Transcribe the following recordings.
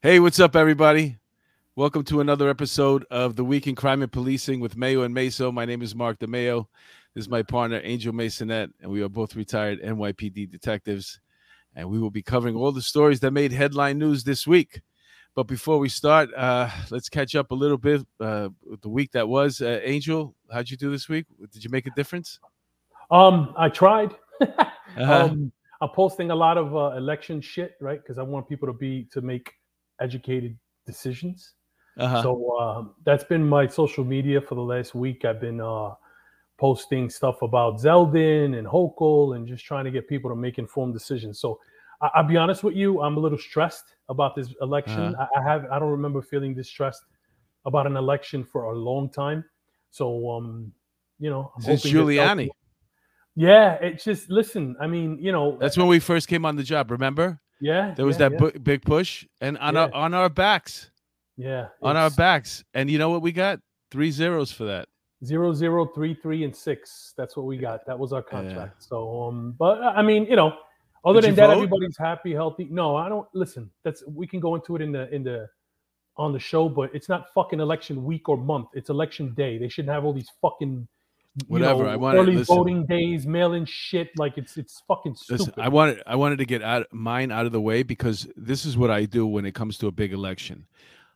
Hey, what's up, everybody? Welcome to another episode of the Week in Crime and Policing with Mayo and Meso. My name is Mark DeMayo. This is my partner, Angel Masonette, and we are both retired NYPD detectives. And we will be covering all the stories that made headline news this week. But before we start, uh, let's catch up a little bit uh, with the week that was. Uh, Angel, how'd you do this week? Did you make a difference? Um, I tried. Uh-huh. um, I'm posting a lot of uh, election shit, right? Because I want people to be to make educated decisions. Uh-huh. So um, that's been my social media for the last week. I've been uh, posting stuff about Zeldin and Hochul and just trying to get people to make informed decisions. So I- I'll be honest with you, I'm a little stressed about this election. Uh-huh. I-, I have I don't remember feeling this stressed about an election for a long time. So um, you know, I'm Since hoping that they'll- Giuliani. Yeah, it's just listen. I mean, you know, That's when we first came on the job. Remember? Yeah, There was yeah, that yeah, bu- big push, and on our on our backs, yeah on our backs, and you know what we got? Three zeros for that. zero, zero, three, three, and six. That's what we got. That was our contract. So, um, but uh, I mean, you know, other Did than that, vote? everybody's happy, healthy. No, I don't. Listen, that's we can go into it in the in the on the show, but it's not fucking election week or month. It's election day. They shouldn't have all these fucking. You Whatever, know, I wanted- early listen. voting days, mail-in shit. Like it's it's fucking stupid. Listen, I wanted I wanted to get out mine out of the way because this is what I do when it comes to a big election.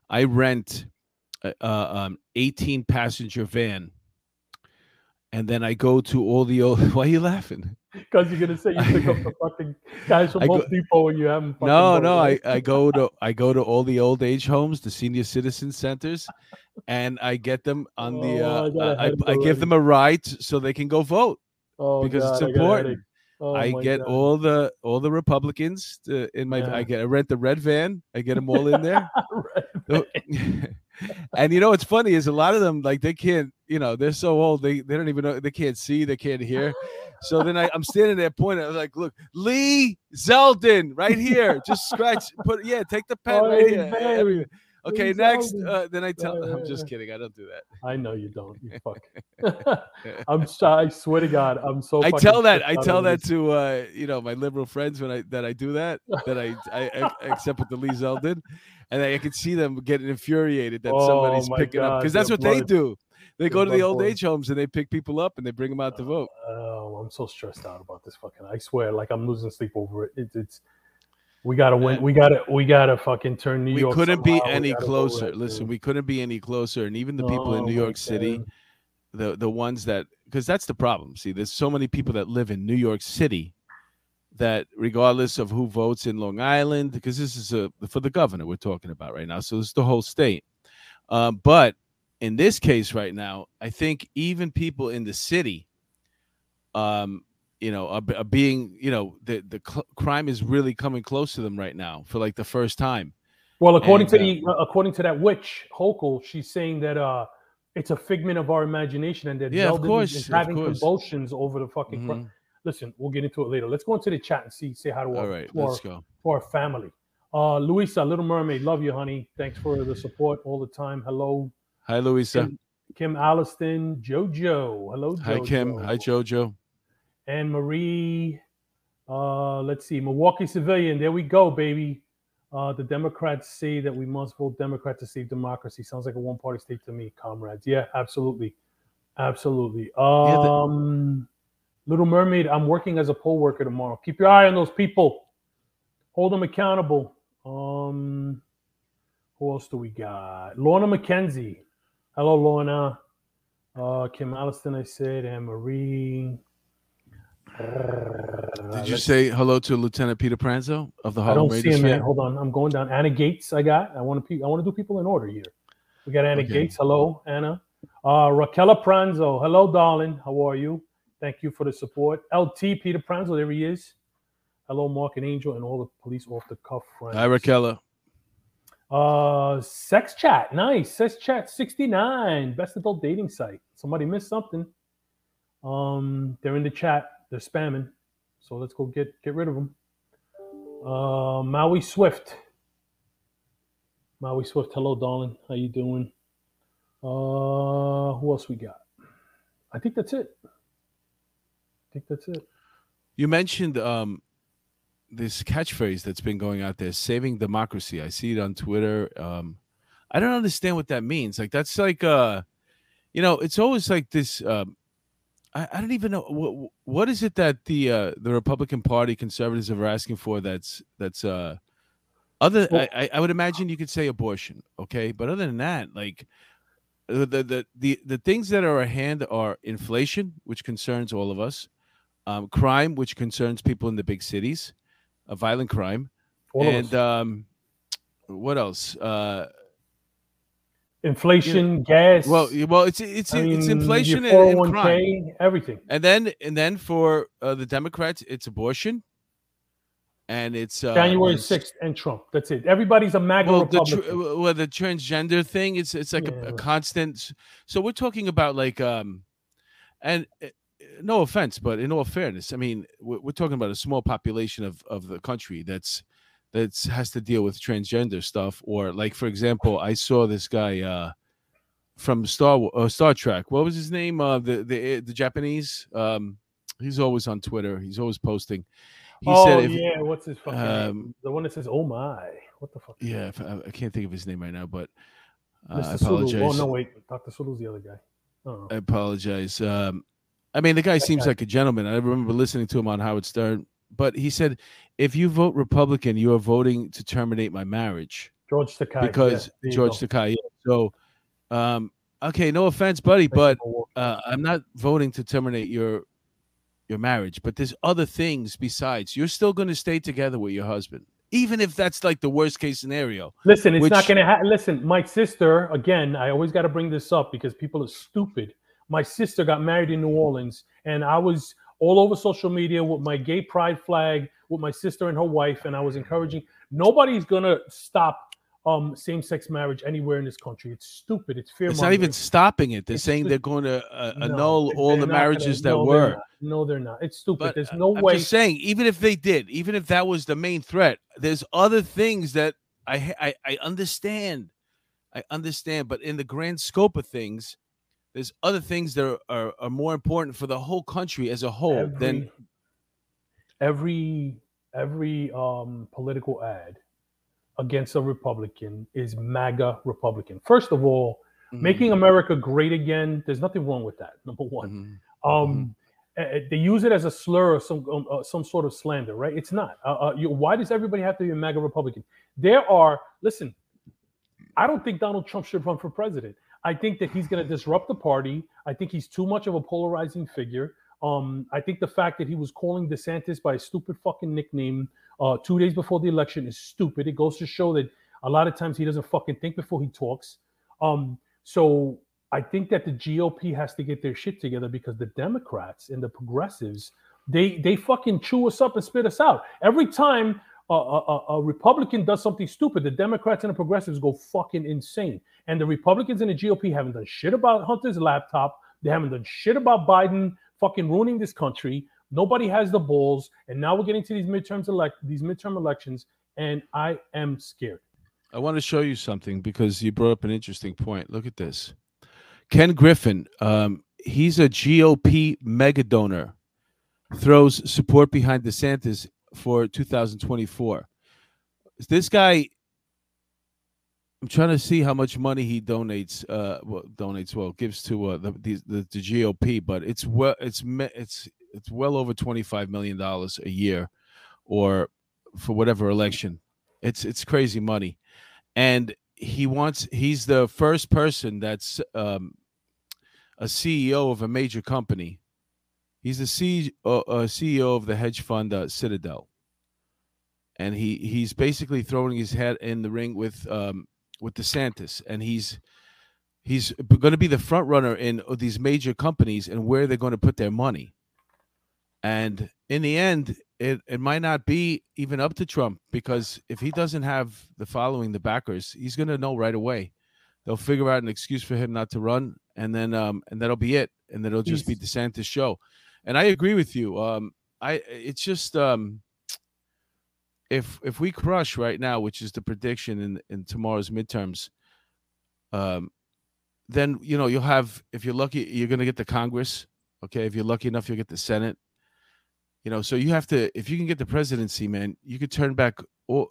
I rent a, a um, 18 passenger van, and then I go to all the old. Why are you laughing? Because you're gonna say you pick up the fucking guys from I Home Depot and you haven't. No, no, I. I go to I go to all the old age homes, the senior citizen centers, and I get them on the. Oh, I Uh, uh, I, I give them a ride so they can go vote oh, because it's God, I a important. headache. Oh, I get God. all the all the Republicans to, in my. Yeah. I get I rent the red van. I get them all in there. And you know what's funny is a lot of them like they can't you know they're so old they, they don't even know they can't see they can't hear so then I, i'm standing there pointing i was like look lee zeldin right here just scratch put yeah take the pen Oh, right here everything. okay Lee next uh, then i tell i'm just kidding i don't do that I know you don't. You fuck. I'm. I swear to God, I'm so. i tell that i tell that to uh you know my liberal friends when i that i do that that i i, I accept what the lee zeldin and I, I can see them getting infuriated that Oh, somebody's picking up because that's what they do they go to the old age homes and they pick people up and they bring them out to vote. Oh, I'm so stressed out about this fucking. I swear, like I'm losing sleep over it. It's. it's we gotta win. We gotta. We gotta fucking turn New York. we York. couldn't be somehow. We any gotta go closer. right, Listen, we couldn't be any closer. And even the people in Oh, New my York City, God. the the ones that because that's the problem. See, there's so many people that live in New York City that regardless of who votes in Long Island, because this is a for the governor we're talking about right now. So it's the whole state. Um, but in this case right now, I think even people in the city, um, you know, are, are being, you know, the the cl- crime is really coming close to them right now for like the first time. Well, according And, to the uh, according to that witch Hochul, she's saying that uh it's a figment of our imagination and that Yeah, of Zeldin course, is of having course. convulsions over the fucking. Mhm. Listen, we'll get into it later. Let's go into the chat and see say hi to All our, right, to, our let's go. to our family. Uh, Luisa, Little Mermaid, love you, honey. Thanks for the support all the time. Hello, Hi, Louisa. Kim, Kim Alliston, JoJo. Hello, JoJo. Hi, Kim. Hi, Jojo. And Marie. Uh, let's see, Milwaukee Civilian. There we go, baby. Uh, the Democrats say that we must vote Democrat to save democracy. Sounds like a one-party state to me, comrades. Yeah, absolutely, absolutely. Yeah, the- Um, Little Mermaid. I'm working as a poll worker tomorrow. Keep your eye on those people. Hold them accountable. Um, who else do we got? Lorna McKenzie. Hello, Lorna. Uh, Kim Alliston, I said, and Marie. Did you say hello to Lieutenant Peter Pranzo of the I don't see him yet. Hold on, I'm going down. Anna Gates, I got. I want to. I want to do people in order here. We got Anna Okay. Gates. Hello, Anna. Uh, Raquela Pranzo. Hello, darling. How are you? Thank you for the support. LT Peter Pranzo. There he is. Hello, Mark and Angel, and all the police off the cuff friends. Hi, Raquela. Uh, sex chat. Nice. Sex chat 69. Best adult dating site. Somebody missed something. Um, they're in the chat. They're spamming. So let's go get get rid of them. Uh, Maui Swift. Maui Swift. Hello, darling. How you doing? Uh, who else we got? I think that's it. I think that's it. You mentioned um, this catchphrase that's been going out there, "saving democracy." I see it on Twitter. Um, I don't understand what that means. Like that's like uh, you know, it's always like this. Um, I, I don't even know what what is it that the uh, the Republican Party conservatives are asking for. That's that's uh, other. Well- I, I would imagine you could say abortion, okay, but other than that, like the the the the, things that are at hand are inflation, which concerns all of us, um, crime, which concerns people in the big cities, uh, violent crime, All and um, what else? Uh, inflation, gas. well, well, it's it's I it's mean, inflation and, and crime, everything. and then and then for uh, the Democrats, it's abortion, and it's uh, January sixth and Trump. That's it. Everybody's a MAGA Well, the tr- well, the transgender thing, it's it's like a, a constant. So we're talking about like um, and uh, no offense, but in all fairness, I mean we're, we're talking about a small population of of the country that's that's has to deal with transgender stuff, or like for example, I saw this guy uh from Star uh, Star Trek. What was his name? Uh, the the the Japanese. Um, he's always on Twitter. He's always posting. He oh said, if, yeah, what's his fucking name? um, The one that says "Oh my," what the fuck? yeah, I, I can't think of his name right now, but uh, I Mr. Sulu. apologize. Oh no, wait, Doctor Sulu's the other guy. Oh, I apologize. Um, I mean, the guy seems like a gentleman. I remember listening to him on Howard Stern, but he said, "If you vote Republican, you are voting to terminate my marriage George Takei. because yeah, George. Takei." So, um, okay, no offense, buddy, but uh, I'm not voting to terminate your your marriage. But there's other things besides. You're still going to stay together with your husband, even if that's like the worst case scenario. Listen, it's not going to happen. Listen, my sister, again, I always got to bring this up because people are stupid. My sister got married in New Orleans, and I was all over social media with my gay pride flag with my sister and her wife, and I was encouraging nobody's going to stop um, same sex marriage anywhere in this country. It's stupid. It's fear It's not even stopping it. They're It's saying they're going to uh, No, annul they're all the not gonna- marriages that no, they're were. No, they're not. It's stupid. But There's uh, no I'm way. just saying, even if they did, even if that was the main threat, there's other things that I I, I understand. I understand, but in the grand scope of things, there's other things that are, are, are more important for the whole country as a whole than every every um, political ad against a Republican is MAGA Republican. First of all, Mm-hmm. making America great again. There's nothing wrong with that. Number one, Mhm. um, uh, they use it as a slur or some um, uh, some sort of slander, right? It's not. Uh, uh, you, why does everybody have to be a MAGA Republican? There are. Listen, I don't think Donald Trump should run for president. I think that he's going to disrupt the party. I think he's too much of a polarizing figure. Um, I think the fact that he was calling DeSantis by a stupid fucking nickname uh, two days before the election is stupid. It goes to show that a lot of times he doesn't fucking think before he talks. Um, so I think that the GOP has to get their shit together because the Democrats and the progressives they they fucking chew us up and spit us out every time. A, a, a- Republican does something stupid, the Democrats and the progressives go fucking insane. And the Republicans and the GOP haven't done shit about Hunter's laptop. They haven't done shit about Biden fucking ruining this country. Nobody has the balls. And now we're getting to these midterms elect these midterm elections, and I am scared. I want to show you something because you brought up an interesting point. Look at this. Ken Griffin, um, he's a GOP mega donor, throws support behind DeSantis for 2024. This guy, I'm trying to see how much money he donates. Uh, well, donates well, gives to uh, the, the the the GOP, but it's well, it's it's it's well over 25 million dollars a year, or for whatever election. It's it's crazy money and he wants he's the first person that's um, a CEO of a major company. He's the C, uh, uh, CEO of the hedge fund uh, Citadel, and he he's basically throwing his head in the ring with um, with DeSantis, and he's he's going to be the front runner in uh, these major companies and where they're going to put their money. And in the end, it, it might not be even up to Trump because if he doesn't have the following, the backers, he's going to know right away. They'll figure out an excuse for him not to run, and then um, and that'll be it, and then it'll just be DeSantis' show. And I agree with you. Um, I it's just um, if if we crush right now, which is the prediction in in tomorrow's midterms, um, then you know you'll have if you're lucky, you're going to get the Congress. Okay, if you're lucky enough, you'll get the Senate You know, so you have to if you can get the presidency, man, you could turn back all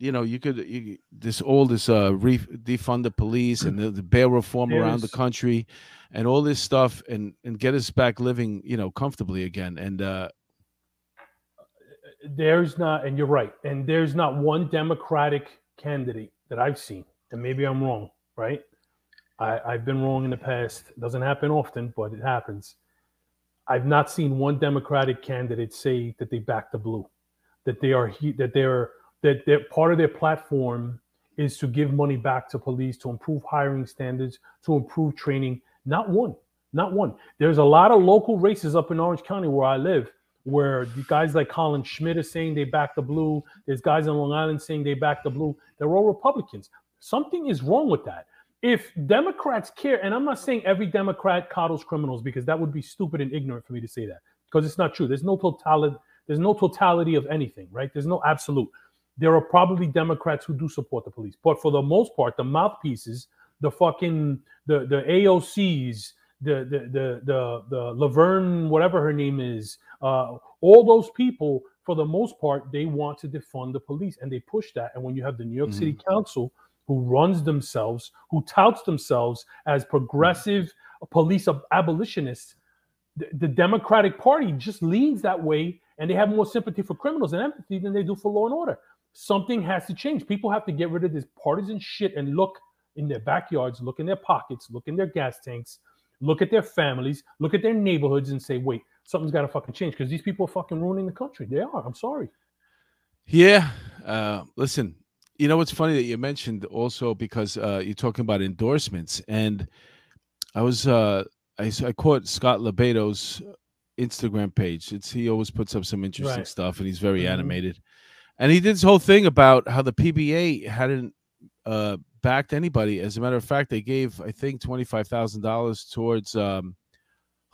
you know, you could you, this all this uh re, defund the police and the, the bail reform around the country and all this stuff and and get us back living, you know, comfortably again. And uh there's not, and you're right, and there's not one Democratic candidate that I've seen, and maybe I'm wrong, right? I, I've been wrong in the past. It doesn't happen often, but it happens. I've not seen one Democratic candidate say that they back the blue, that they are he, that they're that part of their platform is to give money back to police, to improve hiring standards, to improve training. Not one, not one. There's a lot of local races up in Orange County where I live where guys like Colin Schmitt are saying they back the blue. There's guys in Long Island saying they back the blue. They're all Republicans. Something is wrong with that. If Democrats care, and I'm not saying every Democrat coddles criminals because that would be stupid and ignorant for me to say that because it's not true. There's no totality. There's no totality of anything, right? There's no absolute. There are probably Democrats who do support the police, but for the most part, the mouthpieces, the fucking the the AOCs, the the the the, the Laverne, whatever her name is, uh, all those people, for the most part, they want to defund the police and they push that. And when you have the New York City Council who runs themselves, who touts themselves as progressive police ab- abolitionists, the, the Democratic Party just leans that way and they have more sympathy for criminals and empathy than they do for law and order. Something has to change. People have to get rid of this partisan shit and look in their backyards, look in their pockets, look in their gas tanks, look at their families, look at their neighborhoods, and say, wait, something's got to fucking change because these people are fucking ruining the country. They are. I'm sorry. Yeah. Uh, listen, you know what's funny that you mentioned also because uh, you're talking about endorsements, and I was uh, I, I caught Scott LoBaido's Instagram page. It's he always puts up some interesting Right. stuff, and he's very Mhm. animated. And he did this whole thing about how the PBA hadn't uh, backed anybody. As a matter of fact, they gave I think twenty five thousand dollars towards um,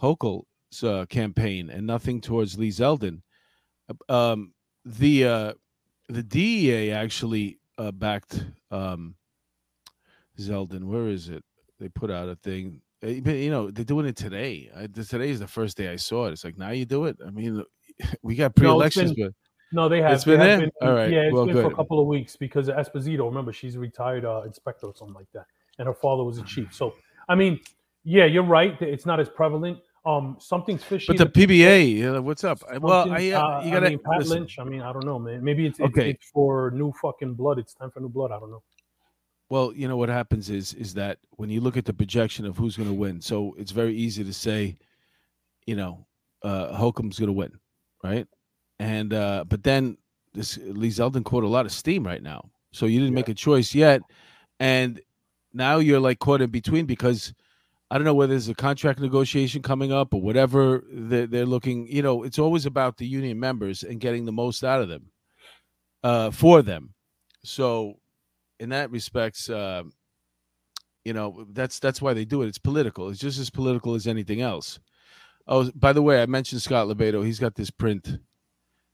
Hochul's uh, campaign and nothing towards Lee Zeldin. Um, the uh, the DEA actually uh, backed um, Zeldin. Where is it? They put out a thing. Uh, You know, they're doing it today. I, today is the first day I saw it. It's like now you do it. I mean, we got pre-elections, been- but No, they have. It's been there? All right. Yeah, it's Well, been for a couple of weeks because Esposito. Remember, she's a retired uh, inspector or something like that, and her father was a chief. So, I mean, yeah, you're right. It's not as prevalent. Um, something's fishy. but the PBA, yeah, what's up? Well, I, uh, uh, you gotta I mean, Pat listen. Lynch. I mean, I don't know, man. Maybe it's, it's Okay. it's for new fucking blood. It's time for new blood. I don't know. Well, you know what happens is is that when you look at the projection of who's going to win, so it's very easy to say, you know, uh Holcomb's going to win, right? And uh but then this Lee Zeldin caught a lot of steam right now, so you didn't Yeah. make a choice yet, and now you're like caught in between because I don't know whether there's a contract negotiation coming up or whatever they're, they're looking. You know, it's always about the union members and getting the most out of them, uh, for them. So in that respects, uh, you know, that's that's why they do it. It's political. It's just as political as anything else. Oh, by the way, I mentioned Scott LoBaido. He's got this print.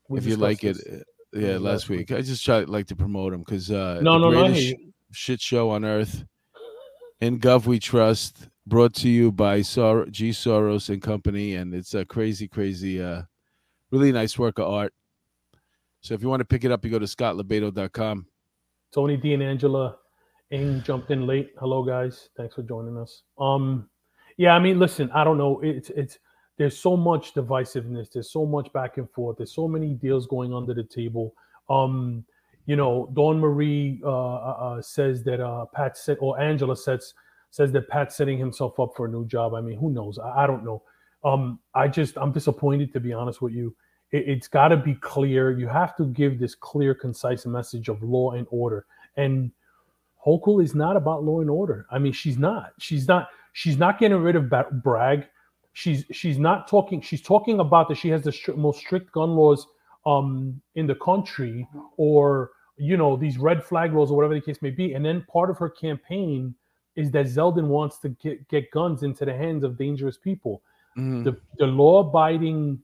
We if you like it, this. uh, yeah, last week. I just try like to promote him because uh, No, no, no. I greatest hear you. shit show on earth. In Gov we trust. Brought to you by Sor- G Soros and Company, and it's a crazy, crazy, uh, really nice work of art. So if you want to pick it up, you go to scottlobaido.com. Tony D and Angela Ing jumped in late. Hello guys, thanks for joining us. Um, yeah, I mean, listen, I don't know. It's it's there's so much divisiveness. There's so much back and forth. There's so many deals going under the table. Um, you know, Dawn Marie uh, uh, uh, says that uh, Pat said, or Angela says says that Pat's setting himself up for a new job. I mean, who knows? I, I don't know. Um, I just I'm disappointed to be honest with you. It, it's got to be clear. You have to give this clear, concise message of law and order. And Hochul is not about law and order. I mean, she's not. She's not. She's not getting rid of Bragg. She's she's not talking. She's talking about that she has the stri- most strict gun laws um, in the country, or you know these red flag laws, or whatever the case may be. And then part of her campaign is that Zeldin wants to get get guns into the hands of dangerous people. Mhm. The the law abiding.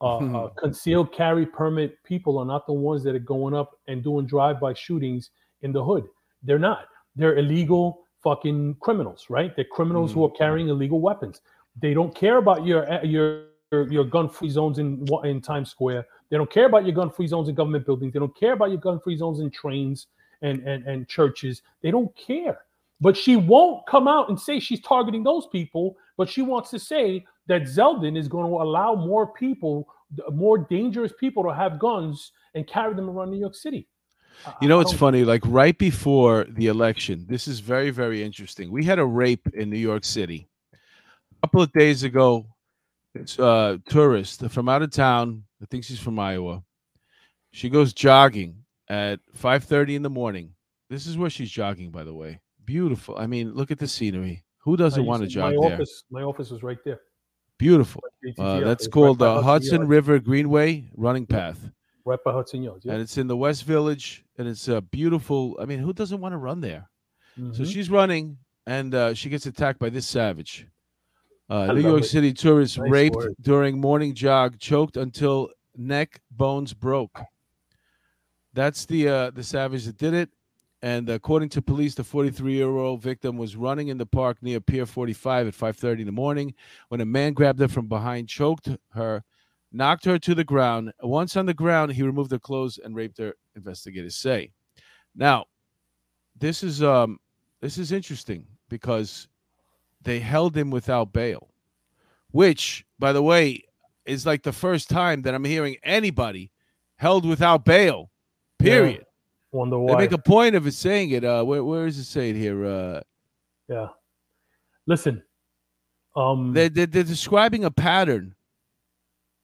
Uh, Hmm. uh, concealed carry permit people are not the ones that are going up and doing drive-by shootings in the hood. They're not. They're illegal fucking criminals, right? They're criminals who are carrying illegal weapons. They don't care about your eh, your your gun-free zones in in Times Square. They don't care about your gun-free zones in government buildings. They don't care about your gun-free zones in trains and and and churches. They don't care. But she won't come out and say she's targeting those people. But she wants to say that Zeldin is going to allow more people, more dangerous people, to have guns and carry them around New York City. You know, it's funny. Like right before the election, this is very, very interesting. We had a rape in New York City couple of days ago. It's a tourist from out of town. I think she's from Iowa. She goes jogging at 5:30 in the morning. This is where she's jogging, by the way. Beautiful. I mean, look at the scenery. Who doesn't want to jog my there? Office, my office was right there. Beautiful. Uh, that's called the Hudson River Greenway Running Path right by Hudson Yards. Yeah. And it's in the West Village, and it's a beautiful. I mean, who doesn't want to run there? Mm-hmm. So she's running, and uh, she gets attacked by this savage. Uh, New York it. City tourist nice raped word. during morning jog, choked until neck bones broke. That's the uh, the savage that did it. And according to police, the 43 year old victim was running in the park near Pier 45 at 5:30 in the morning when a man grabbed her from behind, choked her, knocked her to the ground. Once on the ground, he removed her clothes and raped her. Investigators say. Now, this is um this is interesting because they held him without bail, which, by the way, is like the first time that I'm hearing anybody held without bail. Period. Yeah. Wonder why. They make a point of it saying it. Uh, where where is it saying here? Uh, yeah. Listen. Um, they they're, they're describing a pattern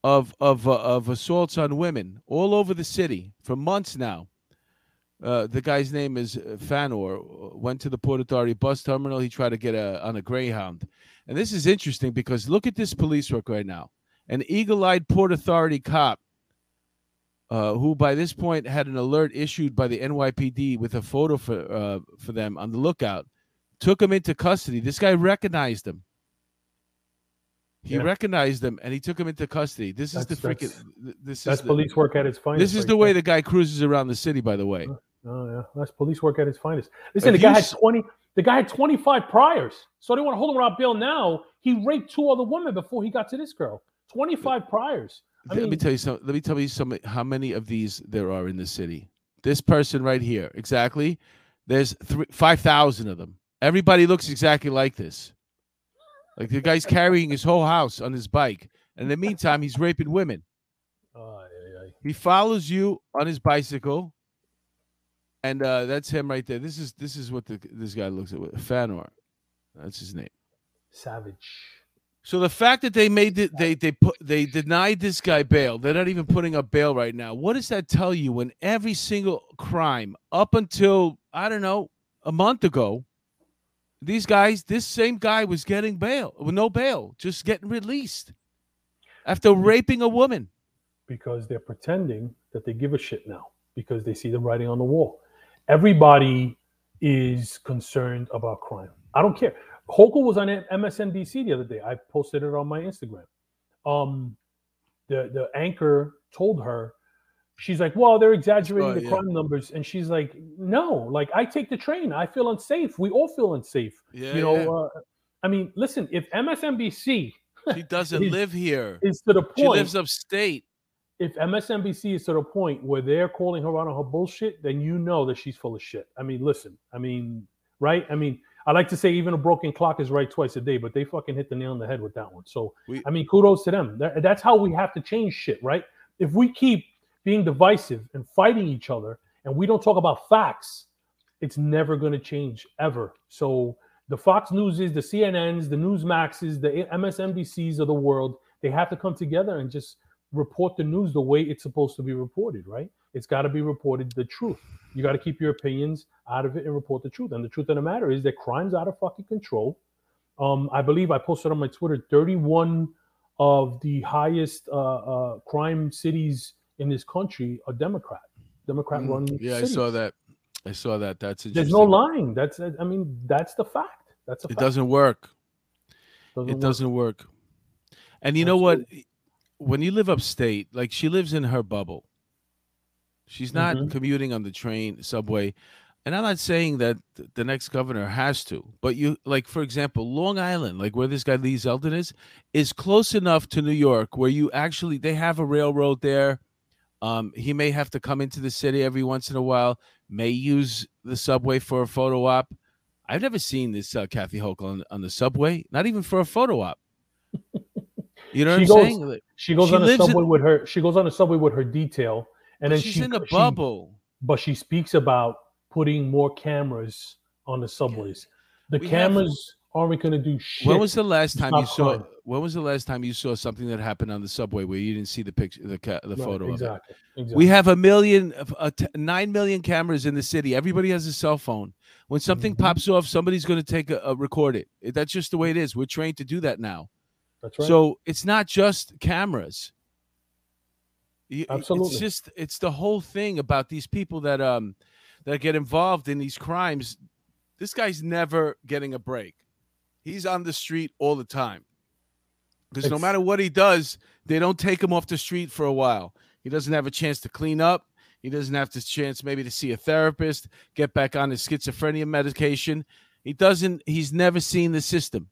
of of uh, of assaults on women all over the city for months now. Uh, the guy's name is uh, Fanor. Went to the Port Authority bus terminal. He tried to get a on a Greyhound, and this is interesting because look at this police work right now. An eagle-eyed Port Authority cop, uh, who by this point had an alert issued by the NYPD with a photo for uh, for them on the lookout, took him into custody. This guy recognized him. He yeah. recognized him and he took him into custody. This is the freaking. This that's is police work at its finest. This is the way the guy cruises around the city. By the way. Oh yeah, that's police work at its finest. Listen, if the guy had twenty. The guy had twenty five priors, so they want to hold him without bail. Now he raped two other women before he got to this girl. Twenty five priors. I let mean, me tell you some. Let me tell you some. How many of these there are in the city? This person right here, exactly. There's three, five thousand of them. Everybody looks exactly like this. Like the guy's carrying his whole house on his bike. And in the meantime, he's raping women. Oh, yeah, yeah. He follows you on his bicycle. And uh, that's him right there. This is this is what the, this guy looks at. Fanor. That's his name. Savage. So the fact that they made it, they they put they denied this guy bail. They're not even putting up bail right now. What does that tell you? When every single crime up until I don't know a month ago these guys, this same guy was getting bail, with no bail, just getting released after raping a woman. Because they're pretending that they give a shit now because they see them writing on the wall. Everybody is concerned about crime. I don't care. Hochul was on MSNBC the other day. I posted it on my Instagram. Um, the the anchor told her she's like, well, they're exaggerating oh, the yeah. crime numbers, and she's like, no, like I take the train, I feel unsafe. We all feel unsafe. Yeah, you know, yeah. uh, I mean, listen, if MSNBC she doesn't is, live here, is to the point she lives upstate. If MSNBC is to the point where they're calling her out on her bullshit, then you know that she's full of shit. I mean, listen, I mean, right? I mean, I like to say even a broken clock is right twice a day, but they fucking hit the nail on the head with that one. So, we, I mean, kudos to them. That, that's how we have to change shit, right? If we keep being divisive and fighting each other and we don't talk about facts, it's never going to change ever. So the Fox News is the CNNs, the Newsmaxes, the MSNBCs of the world. They have to come together and just report the news the way it's supposed to be reported, right? It's got to be reported the truth. You got to keep your opinions out of it and report the truth. And the truth of the matter is that crime's out of fucking control. Um, I believe I posted on my Twitter 31 of the highest uh, uh, crime cities in this country are Democrat. Democrat run. Mm, yeah, cities. I saw that. I saw that. That's there's no lying. That's I mean that's the fact. That's a it doesn't work. Doesn't it work. doesn't work. And you know what? When you live upstate, like she lives in her bubble. She's not mm-hmm. commuting on the train, subway. and I'm not saying that the next governor has to, but you like, for example, Long Island, like where this guy Lee Zeldin is, is close enough to New York where you actually they have a railroad there. Um, he may have to come into the city every once in a while, may use the subway for a photo op. I've never seen this uh, Kathy Hochul on, on the subway, not even for a photo op. You know what She I'm goes- saying? She goes She on a lives in- subway with her. She goes on a subway with her detail, and then she's she, in a she- bubble. but she speaks about putting more cameras on the subways. The We have- cameras aren't going to do shit. When was the last time you saw? crime. When was the last time you saw something that happened on the subway where you didn't see the picture, the ca- the Right, photo of it? exactly, exactly. We have a million, uh, t- nine million cameras in the city. Everybody has a cell phone. When something Mhm. pops off, somebody's going to take a, a record. It- That's just the way it is. We're trained to do that now. That's right. So it's not just cameras. Absolutely. It's just it's the whole thing about these people that um that get involved in these crimes. This guy's never getting a break. He's on the street all the time. Because no matter what he does, they don't take him off the street for a while. He doesn't have a chance to clean up. He doesn't have the chance maybe to see a therapist, get back on his schizophrenia medication. He doesn't, he's never seen the system.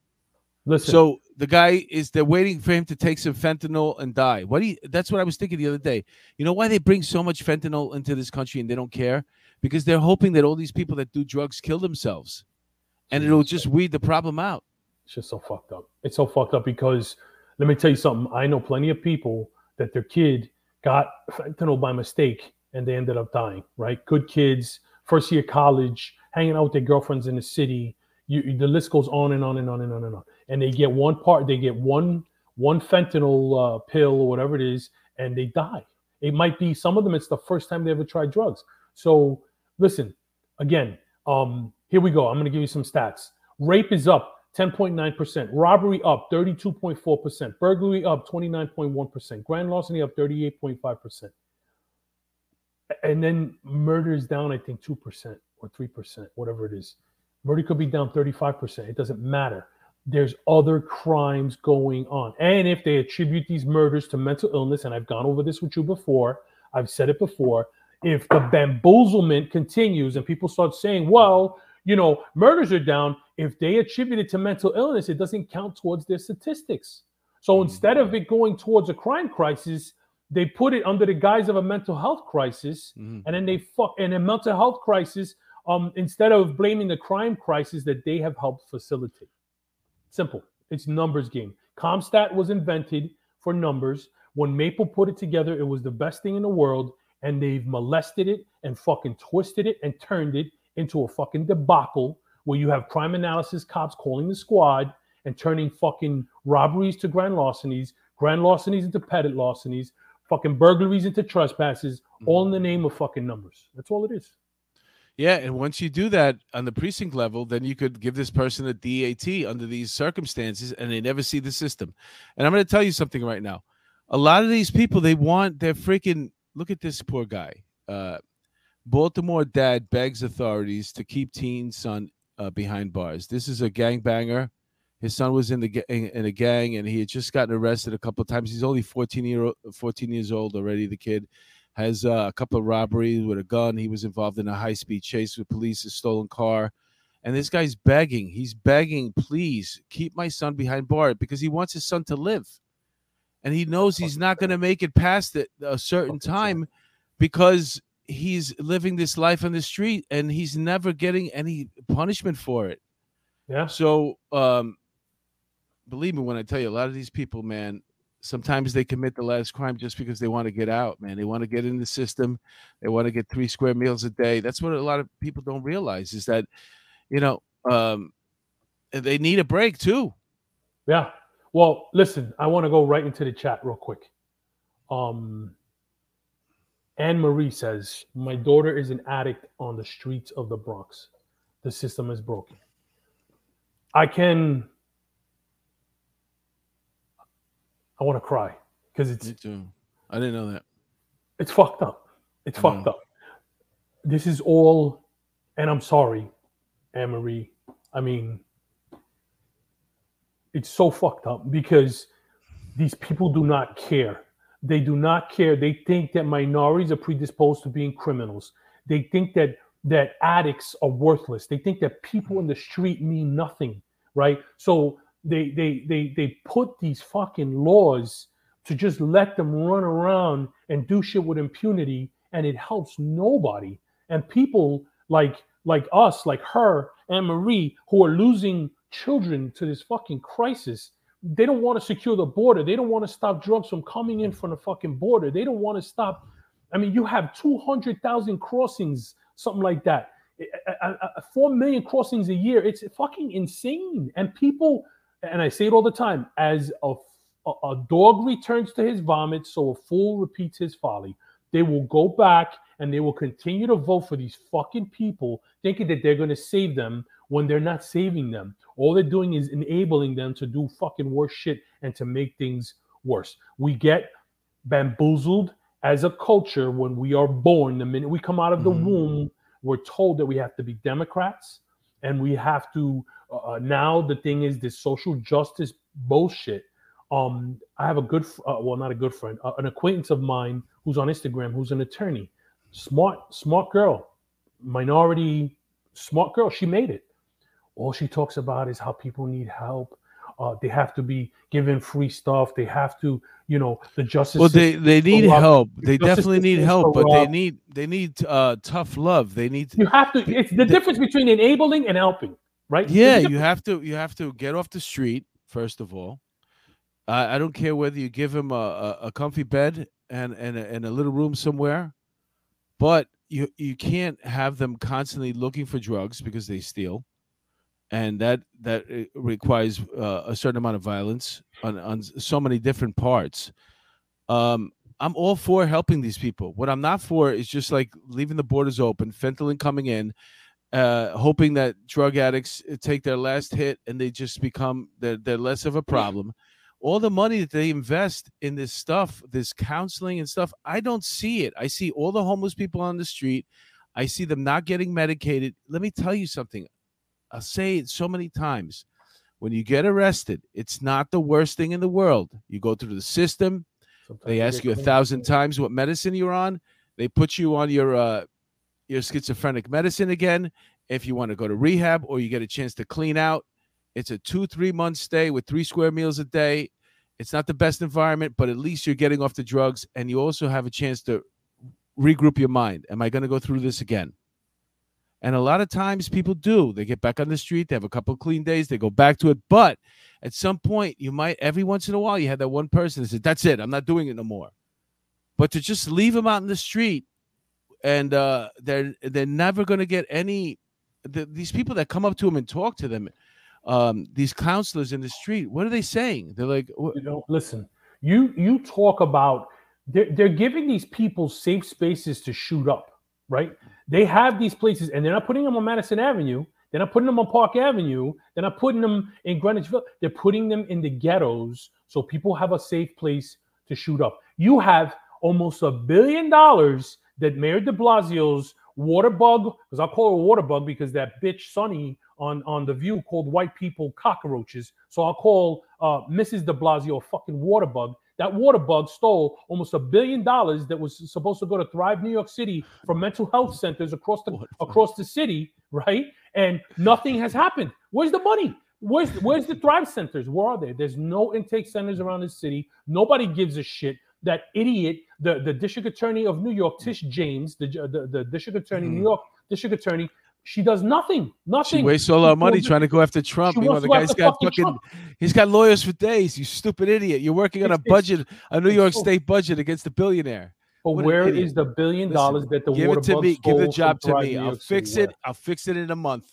Listen, So the guy is they're waiting for him to take some fentanyl and die. What do you, that's what I was thinking the other day. You know why they bring so much fentanyl into this country and they don't care? Because they're hoping that all these people that do drugs kill themselves. And it'll just weed the problem out. it's just so fucked up. It's so fucked up because let me tell you something. I know plenty of people that their kid got fentanyl by mistake and they ended up dying. Right? Good kids, first year college, hanging out with their girlfriends in the city. You, the list goes on and on and on and on and on. And they get one part, they get one one fentanyl uh, pill or whatever it is, and they die. It might be some of them. It's the first time they ever tried drugs. So listen, again, um, here we go. I'm going to give you some stats. Rape is up 10.9%, robbery up 32.4%, burglary up 29.1%, grand larceny up 38.5%. And then murder is down, I think, 2% or 3%, whatever it is. Murder could be down 35%. It doesn't matter. There's other crimes going on. And if they attribute these murders to mental illness, and I've gone over this with you before, I've said it before, if the bamboozlement continues and people start saying, well, you know, murders are down, if they attribute it to mental illness, it doesn't count towards their statistics. So Mhm. instead of it going towards a crime crisis, they put it under the guise of a mental health crisis, Mhm. and then they fuck and a mental health crisis. Um, instead of blaming the crime crisis that they have helped facilitate. Simple. It's numbers game. CompStat was invented for numbers. When Maple put it together, it was the best thing in the world, and they've molested it and fucking twisted it and turned it into a fucking debacle where you have crime analysis cops calling the squad and turning fucking robberies to grand larcenies, grand larcenies into petty larcenies, fucking burglaries into trespasses, all in the mm-hmm. name of fucking numbers. That's all it is. Yeah, and once you do that on the precinct level, then you could give this person a DAT under these circumstances, and they never see the system. And I'm going to tell you something right now. A lot of these people, they want their freaking look at this poor guy. Uh, Baltimore dad begs authorities to keep teen son uh, behind bars. This is a gangbanger. His son was in the in a gang, and he had just gotten arrested a couple of times. He's only 14 year 14 years old already. The kid has uh, a couple of robberies with a gun. He was involved in a high speed chase with police, a stolen car. And this guy's begging. He's begging, please keep my son behind bars because he wants his son to live. And he knows he's not going to make it past it a certain time because he's living this life on the street and he's never getting any punishment for it. Yeah. So, um, believe me when I tell you, a lot of these people, man, sometimes they commit the last crime just because they want to get out, man. They want to get in the system. They want to get three square meals a day. That's what a lot of people don't realize is that, you know, um, they need a break too. Yeah. Well, listen, I want to go right into the chat real quick. Um, Anne Marie says, My daughter is an addict on the streets of the Bronx. The system is broken. I can, I want to cry because it's Me too. I didn't know that. it's fucked up. It's fucked mm. up. This is all, and I'm sorry, Anne Marie. I mean, it's so fucked up because these people do not care. They do not care. They think that minorities are predisposed to being criminals. They think that that addicts are worthless. They think that people in the street mean nothing, right? So they they they they put these fucking laws to just let them run around and do shit with impunity, and it helps nobody. And people like like us, like her and Marie, who are losing children to this fucking crisis. They don't want to secure the border. They don't want to stop drugs from coming in from the fucking border. They don't want to stop. I mean, you have 200,000 crossings, something like that. A, a, a, 4 million crossings a year. It's fucking insane. And people, and I say it all the time, as a, a dog returns to his vomit, so a fool repeats his folly. They will go back and they will continue to vote for these fucking people, thinking that they're going to save them when they're not saving them. All they're doing is enabling them to do fucking worse shit and to make things worse. We get bamboozled as a culture when we are born. The minute we come out of the mm-hmm. womb, we're told that we have to be Democrats and we have to. Uh, uh now the thing is this social justice bullshit. Um, I have a good, uh, well, not a good friend, uh, an acquaintance of mine who's on Instagram, who's an attorney, smart, smart girl, minority, smart girl. She made it all she talks about is how people need help. Uh, they have to be given free stuff. They have to, you know, the justice. Well, they they need help. The they definitely need help, but they need they need uh, tough love. They need. You have to. It's the, difference between enabling and helping, right? Yeah, you have to. You have to get off the street first of all. Uh, I don't care whether you give him a, a, a comfy bed and and a, and a little room somewhere, but you you can't have them constantly looking for drugs because they steal and that that uh, requires uh, a certain amount of violence on on so many different parts. Um, I'm all for helping these people. What I'm not for is just like leaving the borders open, fentanyl coming in, uh, hoping that drug addicts uh, take their last hit and they just become they're, they're less of a problem. All the money that they invest in this stuff, this counseling and stuff, I don't see it. I see all the homeless people on the street. I see them not getting medicated. Let me tell you something. I'll say it so many times. When you get arrested, it's not the worst thing in the world. You go through the system. Sometimes they ask you a thousand times what medicine you're on. They put you on your uh, your schizophrenic medicine again. If you want to go to rehab or you get a chance to clean out, it's a two three month stay with three square meals a day. It's not the best environment, but at least you're getting off the drugs, and you also have a chance to regroup your mind. Am I going to go through this again? And a lot of times people do. They get back on the street, they have a couple clean days, they go back to it. But at some point, you might, every once in a while, you have that one person that says, That's it, I'm not doing it no more. But to just leave them out in the street and uh, they're they're never going to get any the, these people that come up to them and talk to them um, these counselors in the street what are they saying they're like you know listen you you talk about they're, they're giving these people safe spaces to shoot up right they have these places, and they're not putting them on Madison Avenue. They're not putting them on Park Avenue. They're not putting them in Greenwich Village. They're putting them in the ghettos so people have a safe place to shoot up. You have almost a billion dollars that Mayor de Blasio's water bug, because I call her water bug because that bitch Sunny on, on The View called white people cockroaches. So I'll call uh, Mrs. de Blasio a fucking water bug that water bug stole almost a billion dollars that was supposed to go to Thrive New York City from mental health centers across the across the city, right? And nothing has happened. Where's the money? Where's where's the Thrive centers? Where are they? There's no intake centers around the city. Nobody gives a shit. That idiot, the, the district attorney of New York, Tish James, the the, the district attorney, mm-hmm. New York district attorney, she does nothing. Nothing. She wastes all our money trying to go after Trump. You know, the guy's got fucking, Trump. he's got lawyers for days. You stupid idiot. You're working on a budget, a New York State budget against a billionaire. But what where is the billion dollars that the give it to me? Give the job to me. I'll fix it. I'll fix it in a month.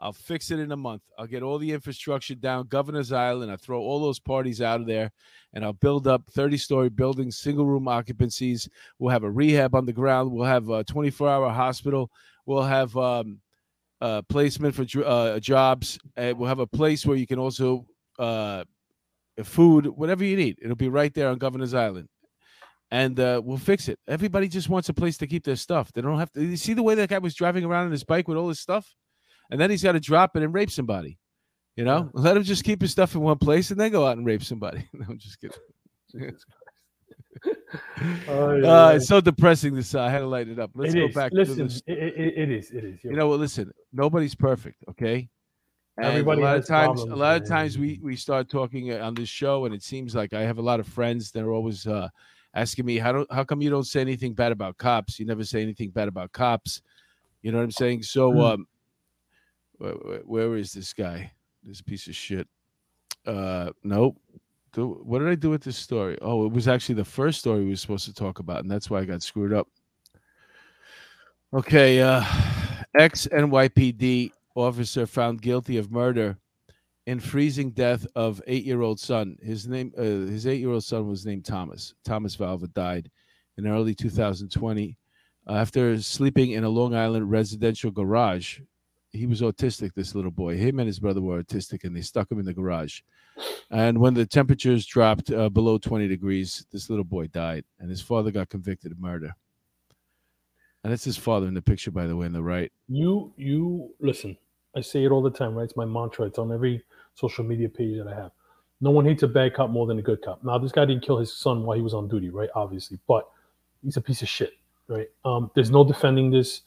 I'll fix it in a month. I'll get all the infrastructure down, Governor's Island. I'll throw all those parties out of there, and I'll build up 30 story buildings, single room occupancies. We'll have a rehab on the ground. We'll have a 24 hour hospital. We'll have um, uh, placement for uh, jobs. And we'll have a place where you can also uh, food, whatever you need. It'll be right there on Governor's Island, and uh, we'll fix it. Everybody just wants a place to keep their stuff. They don't have to. You see the way that guy was driving around on his bike with all his stuff, and then he's got to drop it and rape somebody. You know, let him just keep his stuff in one place and then go out and rape somebody. no, I'm just kidding. Oh, Uh, it's so depressing. This uh, I had to light it up. Let's It go is. back. to Listen, it, it, it is. It is. You're You know what? Listen, nobody's perfect. Okay. And Everybody a lot of times, problems, a lot of times we we start talking uh, on this show, and it seems like I have a lot of friends. that are always uh, asking me, "How do how come you don't say anything bad about cops? You never say anything bad about cops." You know what I'm saying? So, Mm. um, where, where- where is this guy? This piece of shit. Uh, nope. What did I do with this story? Oh, it was actually the first story we were supposed to talk about, and that's why I got screwed up. Okay, uh, ex NYPD officer found guilty of murder in freezing death of eight-year-old son. His name, uh, his eight-year-old son was named Thomas. Thomas Valva died in early 2020 after sleeping in a Long Island residential garage. He was autistic. This little boy, him and his brother were autistic, and they stuck him in the garage. And when the temperatures dropped uh, below 20 degrees, this little boy died, and his father got convicted of murder. And that's his father in the picture, by the way, on the right. You you listen. I say it all the time, right? It's my mantra. It's on every social media page that I have. No one hates a bad cop more than a good cop. Now, this guy didn't kill his son while he was on duty, right? Obviously, but he's a piece of shit, right? Um, there's no defending this.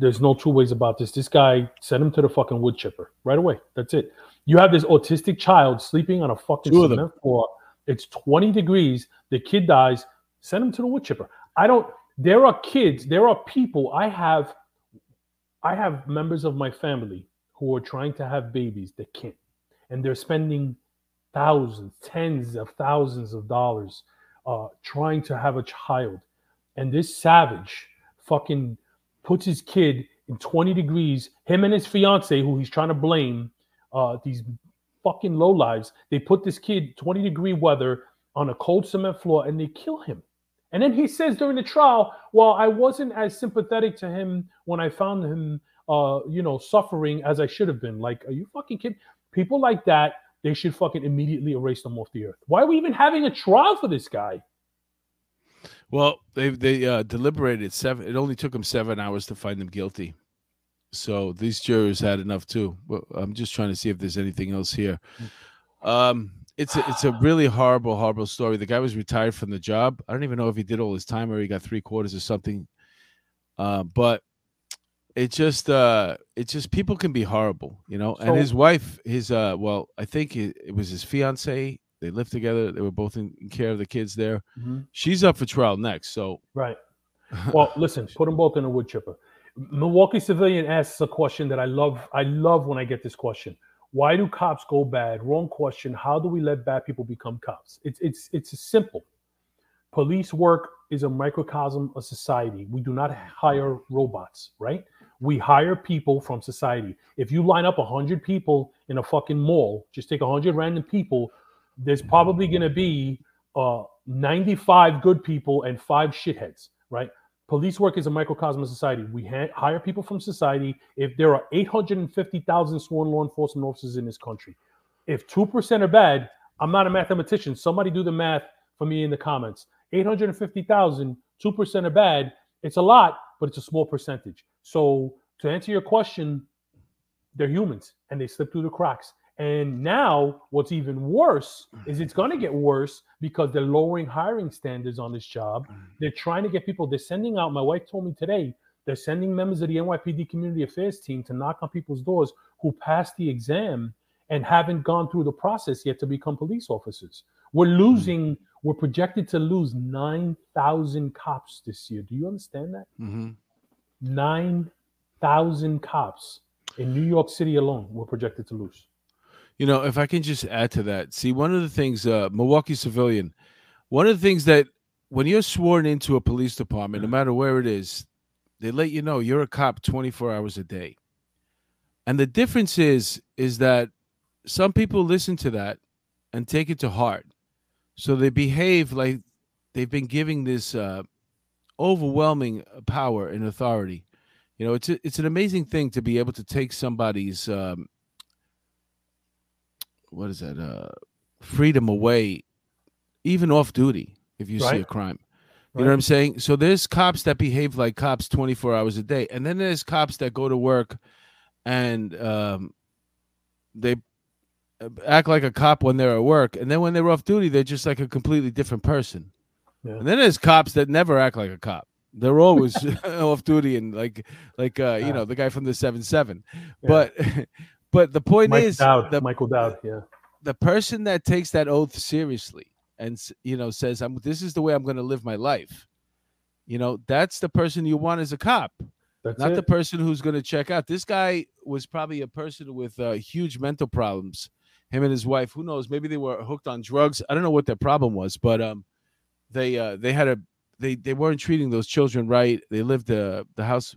There's no two ways about this. This guy sent him to the fucking wood chipper right away. That's it. You have this autistic child sleeping on a fucking cement floor. It's 20 degrees. The kid dies. Send him to the wood chipper. I don't. There are kids. There are people. I have I have members of my family who are trying to have babies that can't, and they're spending thousands, tens of thousands of dollars uh, trying to have a child. And this savage fucking puts his kid in 20 degrees, him and his fiance, who he's trying to blame, uh, these fucking low lives, they put this kid 20 degree weather on a cold cement floor and they kill him. And then he says during the trial, well, I wasn't as sympathetic to him when I found him, uh, you know, suffering as I should have been. Like, are you fucking kidding? People like that, they should fucking immediately erase them off the earth. Why are we even having a trial for this guy? Well, they they uh, deliberated seven. It only took them seven hours to find them guilty. So these jurors had enough too. Well, I'm just trying to see if there's anything else here. Um, it's a, it's a really horrible, horrible story. The guy was retired from the job. I don't even know if he did all his time or he got three quarters or something. Uh, but it just uh it just people can be horrible, you know. So- and his wife, his uh well, I think it, it was his fiance. They lived together. They were both in, in care of the kids there. Mm-hmm. She's up for trial next. So Right. Well, listen, put them both in a wood chipper. Milwaukee civilian asks a question that I love. I love when I get this question. Why do cops go bad? Wrong question. How do we let bad people become cops? It's it's it's simple. Police work is a microcosm of society. We do not hire robots, right? We hire people from society. If you line up 100 people in a fucking mall, just take 100 random people, there's probably going to be uh, 95 good people and five shitheads, right? Police work is a microcosm of society. We ha- hire people from society. If there are 850,000 sworn law enforcement officers in this country, if 2% are bad, I'm not a mathematician. Somebody do the math for me in the comments. 850,000, 2% are bad. It's a lot, but it's a small percentage. So to answer your question, they're humans and they slip through the cracks. And now, what's even worse is mm-hmm. it's going to get worse because they're lowering hiring standards on this job. Mm-hmm. They're trying to get people, they're sending out, my wife told me today, they're sending members of the NYPD community affairs team to knock on people's doors who passed the exam and haven't gone through the process yet to become police officers. We're mm-hmm. losing, we're projected to lose 9,000 cops this year. Do you understand that? mhm. 9,000 cops in New York City alone, we're projected to lose. You know, if I can just add to that, see, one of the things, uh, Milwaukee civilian, one of the things that when you're sworn into a police department, no matter where it is, they let you know you're a cop 24 hours a day. And the difference is, is that some people listen to that and take it to heart. So they behave like they've been giving this uh, overwhelming power and authority. You know, it's a, it's an amazing thing to be able to take somebody's um, what is that uh freedom away even off duty if you see a crime you Right. know what i'm saying so there's cops that behave like cops 24 hours a day and then there's cops that go to work and um they uh, act like a cop when they're at work and then when they're off duty they're just like a completely different person Yeah. And then there's cops that never act like a cop. They're always off duty and like like uh, you know the guy from the seven seven. Yeah. But but the point Mike is Dowd, the Michael Dowd. Yeah. the person that takes that oath seriously and you know says I'm this is the way I'm going to live my life. You know, that's the person you want as a cop, That's not it. the person who's going to check out. This guy was probably a person with uh, huge mental problems. Him and his wife, who knows? Maybe they were hooked on drugs. I don't know what their problem was, but um, they uh, they had a they they weren't treating those children right. They lived the the house.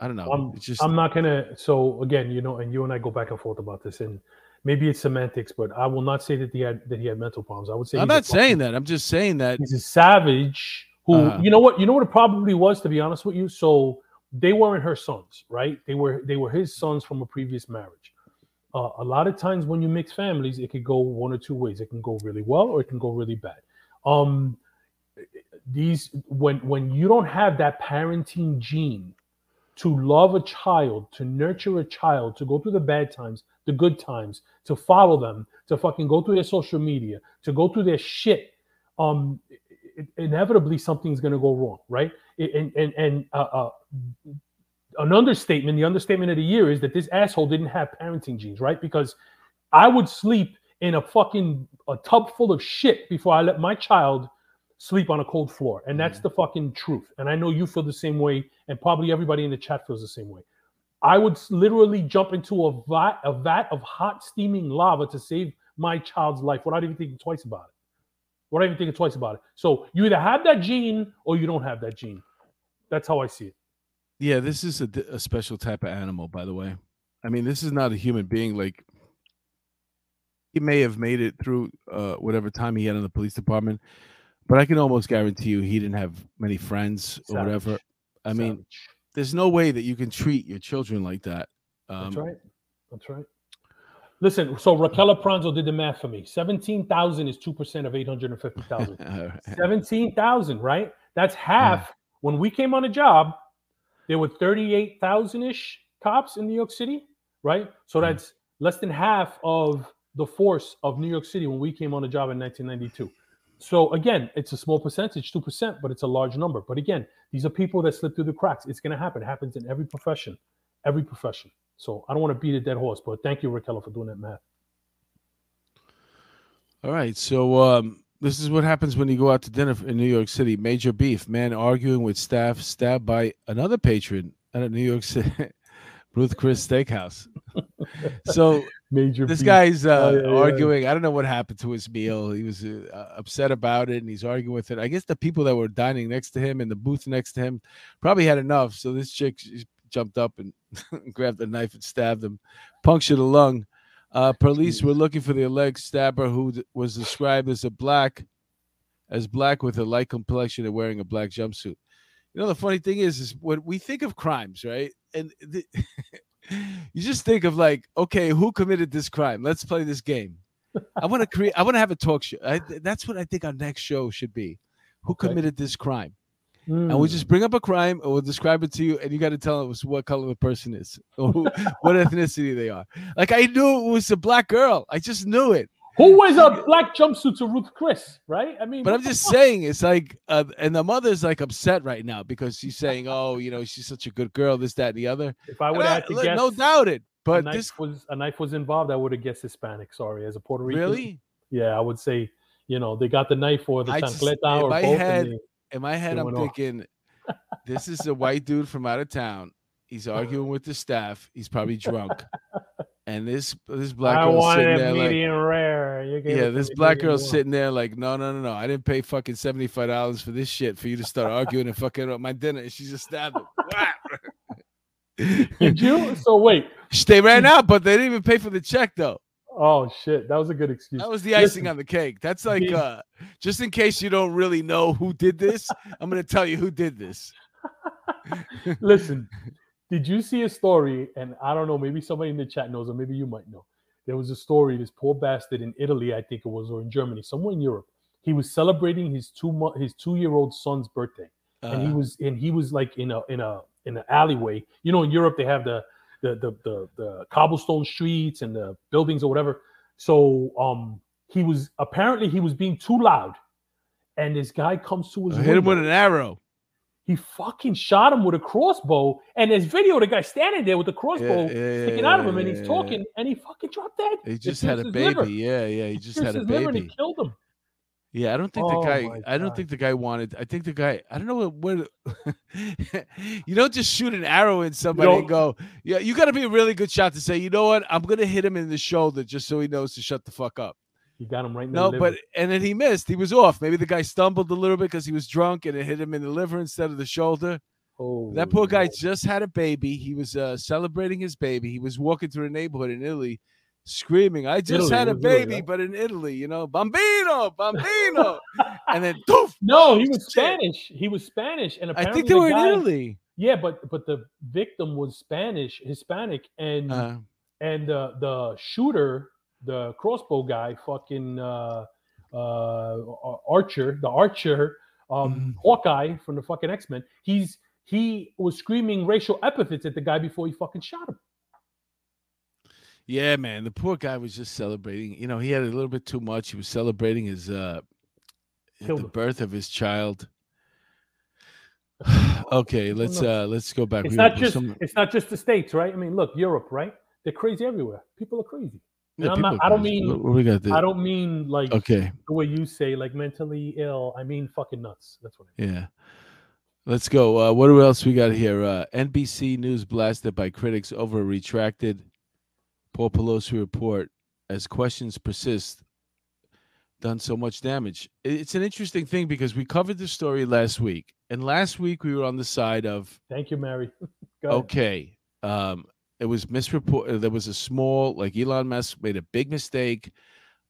Uh, I don't know. I'm, it's just I'm not gonna. So again, you know, and you and I go back and forth about this, and maybe it's semantics, but I will not say that he had that he had mental problems. I would say I'm not saying that. I'm just saying that. he's a savage who Uh-huh. you know what you know what it probably was to be honest with you so they weren't her sons right they were they were his sons from a previous marriage uh, a lot of times when you mix families it could go one or two ways it can go really well or it can go really bad um these when when you don't have that parenting gene to love a child to nurture a child to go through the bad times the good times to follow them to fucking go through their social media to go through their shit um i- inevitably something's going to go wrong right? And and and uh, uh an understatement the understatement of the year is that this asshole didn't have parenting genes right? Because i would sleep in a fucking a tub full of shit before i let my child sleep on a cold floor and that's the fucking truth and i know you feel the same way and probably everybody in the chat feels the same way. I would literally jump into a vat a vat of hot steaming lava to save my child's life without even thinking twice about it. Without even thinking twice about it. So you either have that gene or you don't have that gene. That's how i see it. Yeah, this is a, a special type of animal, by the way. I mean, this is not a human being. Like, he may have made it through uh, whatever time he had in the police department, but I can almost guarantee you he didn't have many friends or whatever. Savage. I mean, there's no way that you can treat your children like that. Um, That's right. That's right. Listen, so Raquel Pranzo did the math for me. 17,000 is 2% of 850,000. all right. 17,000, right? That's half. When we came on the job, there were 38,000 ish cops in New York City, right? So Mhm. that's less than half of the force of New York City when we came on the job in 1992. So again, it's a small percentage, 2%, but it's a large number. But again, these are people that slip through the cracks. It's going to happen. It happens in every profession, every profession. So I don't want to beat a dead horse, but thank you, Raquel, for doing that math. All right. So um, this is what happens when you go out to dinner in New York City. Major beef. Man arguing with staff stabbed by another patron at a New York City Ruth Chris Steakhouse. so Major this beef. guy's uh, yeah, yeah. arguing. I don't know what happened to his meal. He was uh, upset about it, and he's arguing with it. I guess the people that were dining next to him in the booth next to him probably had enough. So this chick jumped up and grabbed a knife and stabbed him, punctured a lung. Uh, police were looking for the alleged stabber, who was described as a black, as black with a light complexion and wearing a black jumpsuit. You know, the funny thing is, is when we think of crimes, right? And the, you just think of like, okay, who committed this crime? Let's play this game. I want to create. I want to have a talk show. I, that's what I think our next show should be. Who Okay. committed this crime? And we Mm. just bring up a crime, and we'll describe it to you, and you got to tell us what color the person is, or who, what ethnicity they are. Like I knew it was a black girl. I just knew it. Who wears a black jumpsuit to Ruth Chris, right? I mean, But I'm just fuck? saying, it's like, uh, and the mother's like upset right now because she's saying, "Oh, you know, she's such a good girl, this, that, and the other." If I would have had to guess, no doubt it. But knife this was a knife was involved. I would have guessed Hispanic. Sorry, as a Puerto Rican. really, Yeah, I would say, you know, they got the knife or the I just- chancleta or my both. head, they- in my head, I'm thinking, this is a white dude from out of town. He's arguing with the staff. He's probably drunk, and this this black I girl wanted sitting it there like, medium rare. Gave it Yeah, this black well. sitting there like, no, no, no, no. I didn't pay fucking seventy five dollars for this shit for you to start arguing and fucking up my dinner. And she just stabbed him. Did you? So wait. they ran out, but they didn't even pay for the check though. Oh shit, that was a good excuse. That was the icing Listen, on the cake. That's like, did- uh, just in case you don't really know who did this, I'm gonna tell you who did this. Listen, did you see a story? And I don't know, maybe somebody in the chat knows, or maybe you might know. There was a story. This poor bastard in Italy, I think it was, or in Germany, somewhere in Europe. He was celebrating his two mo- his two year old son's birthday, and he Uh, was and he was like in a in a in an alleyway. You know, in Europe they have the the the the, the cobblestone streets and the buildings or whatever. So um, he was apparently he was being too loud, and this guy comes to his I hit him with an arrow. He fucking shot him with a crossbow, and there's video of the guy standing there with the crossbow yeah, sticking yeah, out of him, and he's yeah. talking, and he fucking dropped dead. He just had a baby. liver. Yeah, yeah. He just Pierced had a his liver and baby. he killed him. Yeah, I don't think Oh the guy. I don't think the guy wanted. I think the guy. I don't know what. what you don't just shoot an arrow in somebody and go. Yeah, you got to be a really good shot to say. You know what? I'm gonna hit him in the shoulder just so he knows to shut the fuck up. You got him right in No, the but and then he missed. He was off. Maybe the guy stumbled a little bit because he was drunk and it hit him in the liver instead of the shoulder. oh, That poor guy just had a baby. He was uh, celebrating his baby. He was walking through a neighborhood in Italy, screaming, "I just Italy, had a was Italy, baby, but in Italy, you know, bambino, bambino," and then doof. No, he was. Spanish. He was Spanish, and apparently I think they the were guy- in Italy. Yeah, but but the victim was Spanish, Hispanic, and Uh, and uh, the shooter, the crossbow guy, fucking uh, uh, Archer, the Archer, um, Mhm. Hawkeye from the fucking X Men. He's he was screaming racial epithets at the guy before he fucking shot him. yeah, man, the poor guy was just celebrating. You know, he had a little bit too much. He was celebrating his uh, Killed the him. birth of his child. okay, let's uh, let's go back. It's We- not just some- it's not just the states, right? I mean, look, Europe, right? They're crazy everywhere. People are crazy. Yeah, I'm not- I don't mean- What- we got. I don't mean like Okay. the way you say, like mentally ill. I mean fucking nuts. That's what I mean. Yeah. Let's go. Uh, what else we got here? Uh, NBC News blasted by critics over a retracted Paul Pelosi report as questions persist. Done so much damage. It's an interesting thing because we covered the story last week, and last week we were on the side of Thank you, Mary. Okay, um, it was misreport. There was a small, like Elon Musk made a big mistake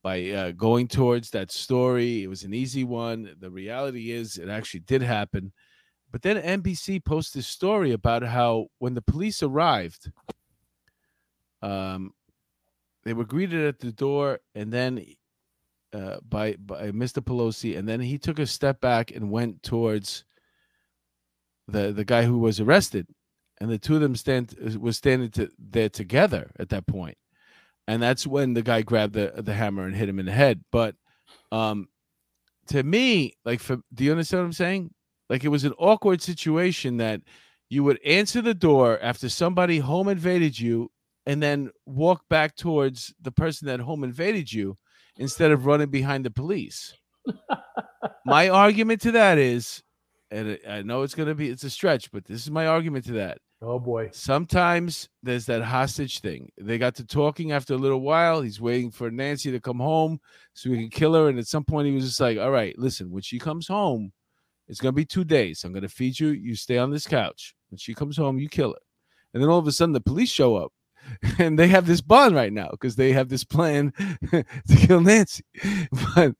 by uh, going towards that story. It was an easy one. The reality is, it actually did happen. But then NBC posted this story about how when the police arrived, um, they were greeted at the door, and then uh, by by Mr. Pelosi, and then he took a step back and went towards the the guy who was arrested, and the two of them stand was standing to, there together at that point, and that's when the guy grabbed the the hammer and hit him in the head. But um, to me, like, for do you understand what I'm saying? Like, it was an awkward situation that you would answer the door after somebody home invaded you, and then walk back towards the person that home invaded you instead of running behind the police. my argument to that is, and I- I know it's going to be it's a stretch, but this is my argument to that. Oh boy. Sometimes there's that hostage thing. They got to talking after a little while. He's waiting for Nancy to come home so he can kill her. And at some point, he was just like, All right, listen, when she comes home, it's going to be two days. I'm going to feed you. You stay on this couch. When she comes home, you kill her. And then all of a sudden, the police show up. And they have this bond right now because they have this plan to kill Nancy. But,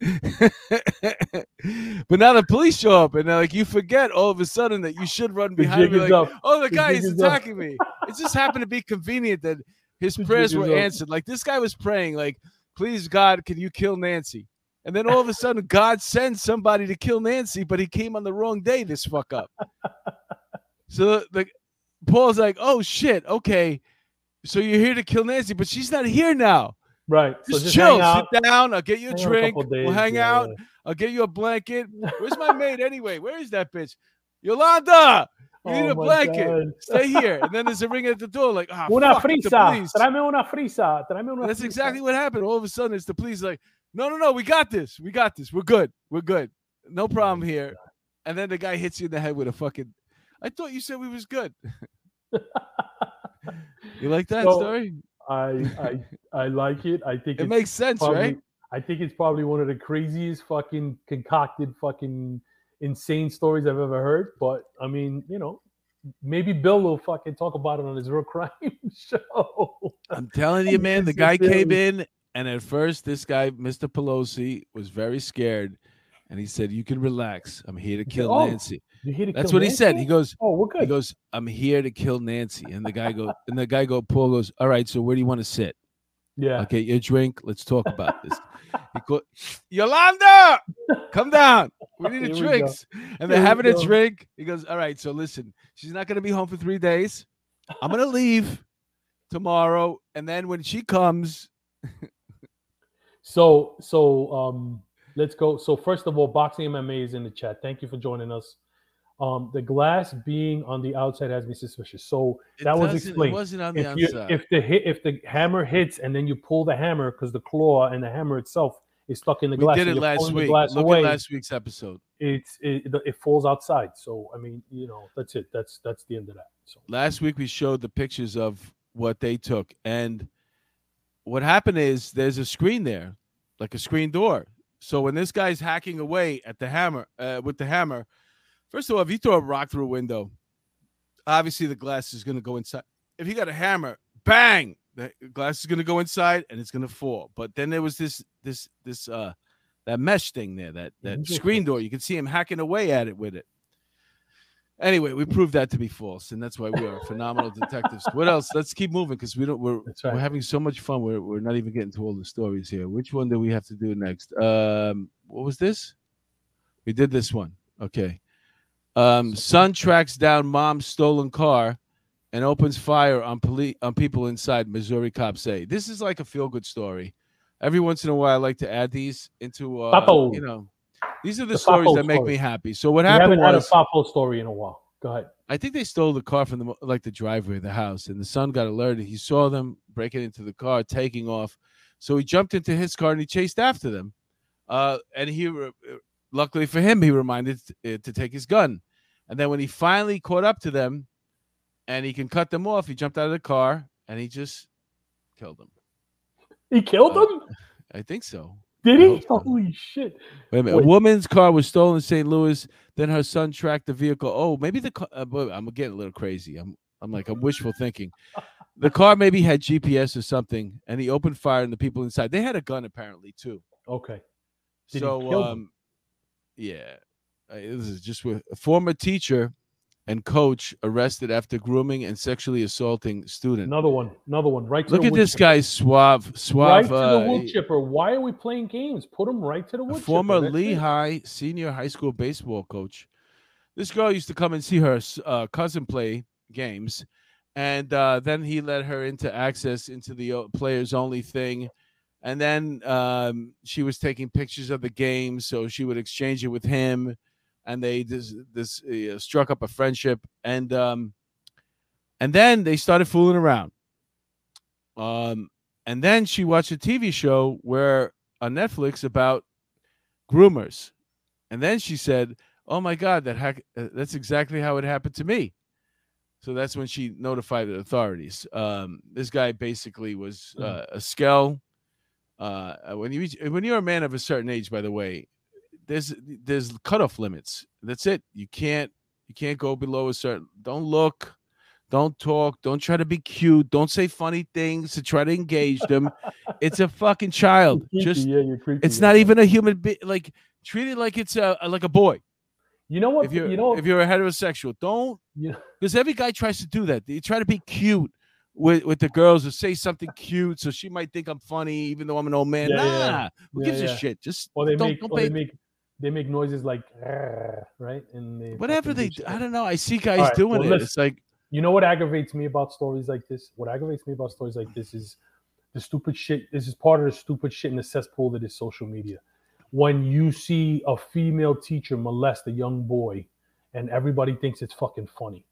but now the police show up and they're like, you forget all of a sudden that you should run behind me. Like, up. oh, the The guy is up. attacking me. It just happened to be convenient that his The prayers were up. answered. Like this guy was praying, like, please God, can you kill Nancy? And then all of a sudden, God sends somebody to kill Nancy, but he came on the wrong day. This fuck up. So the Paul's like, oh shit, okay. So you're here to kill Nancy, but she's not here now. Right. So Just, just chill, hang out. sit down. I'll get you a hang drink. couple we'll hang yeah, out. I'll get you a blanket. Where's my maid anyway? Where is that bitch? Yolanda, you need Oh a blanket. God. Stay here. And then there's a ring at the door, like, ah, Una fuck, frisa. Tráeme una frisa. Tráeme una That's frisa. exactly what happened. All of a sudden, it's the police like, no, no, no, we got this. We got this. We're good. We're good. No problem here. And then the guy hits you in the head with a fucking. I thought you said we was good. you like that So, story? I I I like it. I think It makes sense, probably, right? I think it's probably one of the craziest fucking concocted fucking insane stories I've ever heard. But I mean, you know, maybe Bill will fucking talk about it on his real crime show. I'm telling you, man, the guy came in, and at first, this guy, Mr. Pelosi, was very scared. And he said, You can relax. I'm here to kill "Oh, Nancy. To That's kill what he said. He goes, Oh, we're He goes, I'm here to kill Nancy. And the guy goes, and the guy go, Paul goes, All right, so where do you want to sit? yeah. I'll get you a drink. Let's talk about this. He go, Yolanda, come down. We need a go. drinks. And they're having a drink. He goes, All right, so listen, she's not going to be home for three days. I'm going to leave tomorrow. And then when she comes, So so um let's go. So first of all, boxing MMA is in the chat. Thank you for joining us. Um, the glass being on the outside has me suspicious. So It that was explained. It wasn't on the if you outside. if the hit if the hammer hits and then you pull the hammer because the claw and the hammer itself is stuck in the we glass. did it last week. Look away, at last week's episode. It's it, it falls outside. So I mean, you know, that's it. That's that's the end of that. So last week we showed the pictures of what they took and what happened is there's a screen there like a screen door so when this guy's hacking away at the hammer uh, with the hammer first of all if you throw a rock through a window obviously the glass is going to go inside. If you got a hammer bang! The glass is going to go inside and it's going to fall. But then there was this this this uh that mesh thing there that that screen door. You can see him hacking away at it with it Anyway, we proved that to be false, and that's why we are phenomenal detectives. What else? Let's keep moving because we don't. We're right. we're having so much fun. We're we're not even getting to all the stories here. Which one do we have to do next? Um, what was this? We did this one. Okay. Um, son tracks down mom's stolen car and opens fire on police on people inside. Missouri cops say this is like a feel good story. Every once in a while, I like to add these into uh, Papo. you know. These are the, The stories that make story. me happy. So what we happened haven't had a was Papo story in a while. Go ahead. I think they stole the car from the like the driveway of the house, and the son got alerted. He saw them breaking into the car, taking off. So he jumped into his car and he chased after them. Uh, and he, luckily for him, he reminded uh, to take his gun. And then when he finally caught up to them, and he can cut them off, he jumped out of the car and he just killed them. He killed Uh, them? I think so. Did he? Holy shit! Wait a minute. Wait. A woman's car was stolen in St. Louis. Then her son tracked the vehicle. Oh, maybe the car. Uh, I'm getting a little crazy. I'm I'm like I'm wishful thinking. The car maybe had GPS or something, and he opened fire on the people inside. They had a gun apparently too. Okay. Did so um, yeah, uh, this is just with a former teacher and coach arrested after grooming and sexually assaulting student. Another one. Another one. Right to Look at this chipper. guy, suave, Right suave. to the uh, wood chipper. Why are we playing games? Put him right to the wood former chipper. It. Lehigh senior high school baseball coach. This girl used to come and see her uh, cousin play games, and uh, then he let her into access into the uh, players only thing. And then um, she was taking pictures of the game, so she would exchange it with him, and they this, this uh, struck up a friendship. And um, and then they started fooling around. Um, and then she watched a TV show where on Netflix about groomers, and then she said, "Oh my God, that hack, uh, that's exactly how it happened to me." So that's when she notified the authorities. Um, this guy basically was Mm. uh, a skell. Uh, when you when you're a man of a certain age, by the way, there's there's cutoff limits. That's it. You can't you can't go below a certain. Don't look. Don't talk. Don't try to be cute. Don't say funny things to try to engage them. it's a fucking child. Creepy, Just yeah, creepy. it's yeah. not even a human being. Like treat it like it's a like a boy. You know what? If you're you know. if you're a heterosexual, don't because every guy tries to do that. They try to be cute with with the girls or say something cute, so she might think I'm funny, even though I'm an old man. Yeah, nah, yeah, who gives a shit? Just or they don't, make don't or they make they make noises like right and they whatever they. do. I don't know. I see guys right, doing well, it. It's like You know what aggravates me about stories like this? What aggravates me about stories like this is the stupid shit. This is part of the stupid shit in the cesspool that is social media. When you see a female teacher molest a young boy, and everybody thinks it's fucking funny,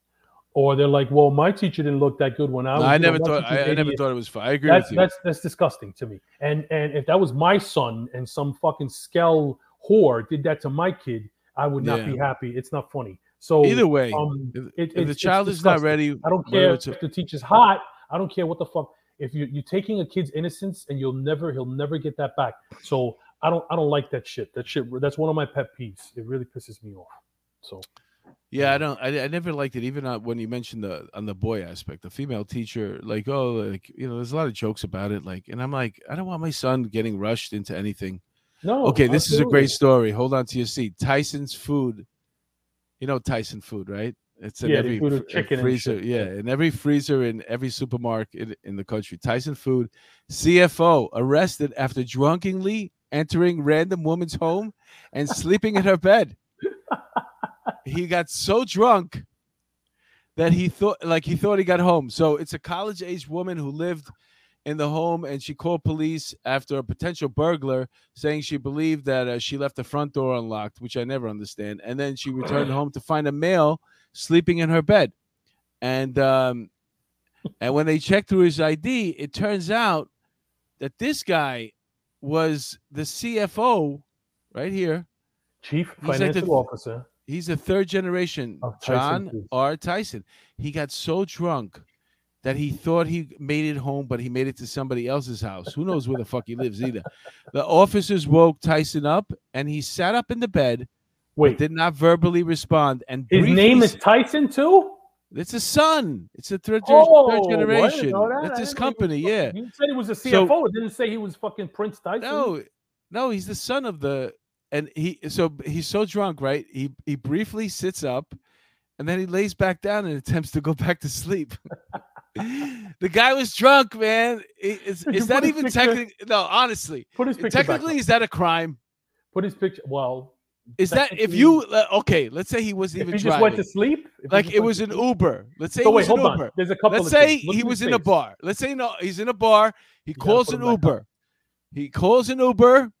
or they're like, "Well, my teacher didn't look that good when I no, was." I never thought. I, I never thought it was fun. I agree That's with you. that's that's disgusting to me. And and if that was my son and some fucking skell whore did that to my kid, I would not Yeah. be happy. It's not funny. So Either way, um, if, it- if the child is not ready, I don't care a- if the teacher's hot. I don't care what the fuck. If you you're taking a kid's innocence and you'll never he'll never get that back. So I don't I don't like that shit. That shit that's one of my pet peeves. It really pisses me off. So Yeah, I don't. I, I never liked it. Even when you mentioned the on the boy aspect, the female teacher, like oh, like you know, there's a lot of jokes about it. Like, and I'm like, I don't want my son getting rushed into anything. No. Okay, this is a great story. Hold on to your seat. Tyson's food. You know Tyson food, right? It's in Yeah, every fr- chicken freezer. yeah, in every freezer in every supermarket in the country. Tyson food. CFO arrested after drunkenly entering random woman's home and sleeping in her bed. he got so drunk that he thought like he thought he got home. So it's a college age woman who lived in the home and she called police after a potential burglar saying she believed that uh, she left the front door unlocked, which I never understand. And then she returned home to find a male sleeping in her bed. And um, and when they checked through his ID, it turns out that this guy was the CFO right here. Chief He's like financial the- officer. He's a third generation Of John R. Tyson. He got so drunk that he thought he made it home, but he made it to somebody else's house. Who knows where the fuck he lives either. The officers woke Tyson up and he sat up in the bed, but Wait, did not verbally respond. And his name is Tyson too. it's a son. It's a third, Oh, third generation. that. That's his he was company, yeah. He said he was a So- CFO. it didn't say he was fucking Prince Tyson. No, no, he's the son of the and he so he's so drunk, right? He he briefly sits up and then he lays back down and attempts to go back to sleep. the guy was drunk, man. Is, is that even technically no, honestly. Put his picture Technically, is that a crime? Put his picture. Well, Is that if you uh, okay, let's say he wasn't even he just went to sleep, Like it was an Uber. Let's say So it wait, was an hold on. Uber. There's a couple. Let's say he was in a bar. Let's say no, he's in a bar. He gotta calls an him back up. Uber. He calls an Uber,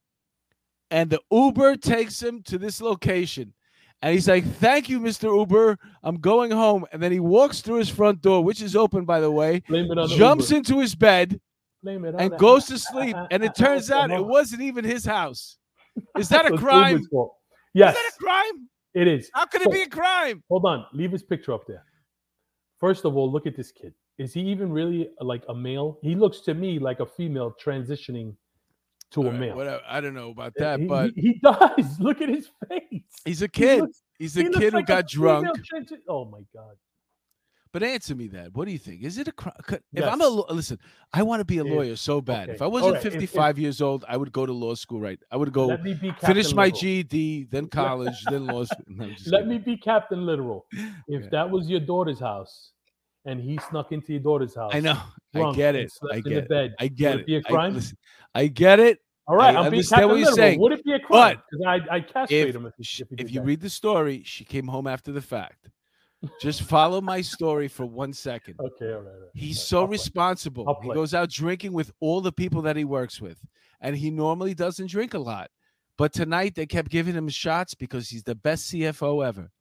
and the Uber takes him to this location. And he's like, "Thank you, Mr. Uber. I'm going home." And then he walks through his front door, which is open, by the way, Blame it on the jumps Uber. into his bed, Blame it on and goes to sleep. And it turns out it wasn't even his house. Is that a crime? Yes, Is that a crime? it is. How could So- it be a crime? Hold on, leave his picture up there. First of all, look at this kid. Is he even really like a male? He looks to me like a female transitioning to All a right, male. whatever. I don't know about that, he, but he, he does. Look at his face. he's a He kid. looks- He's a kid who like got drunk. oh my god. But answer me that. What do you think? Is it a crime? If Yes. I'm a listen, I want to be a If- lawyer so bad. okay, If I wasn't alright, if- if- 55 years old, I would go to law school. Right? I would go Let me be Captain finish my Literal. GED, then college, then law school. No, Let kidding. me be Captain Literal. If Yeah. that was your daughter's house, and he snuck into your daughter's house, I know. I get it. I get it. I get would it. be a I, crime? listen, I get it. All right, I I'm being understand what you're saying, Would it be a crime? Because I I castrate If, him if, he- sh- if, if you that. read the story, she came home after the fact. Just follow my story for one second. Okay, all right. all right, He's so I'll responsible. He goes out drinking with all the people that he works with, and he normally doesn't drink a lot. But tonight they kept giving him shots because he's the best CFO ever,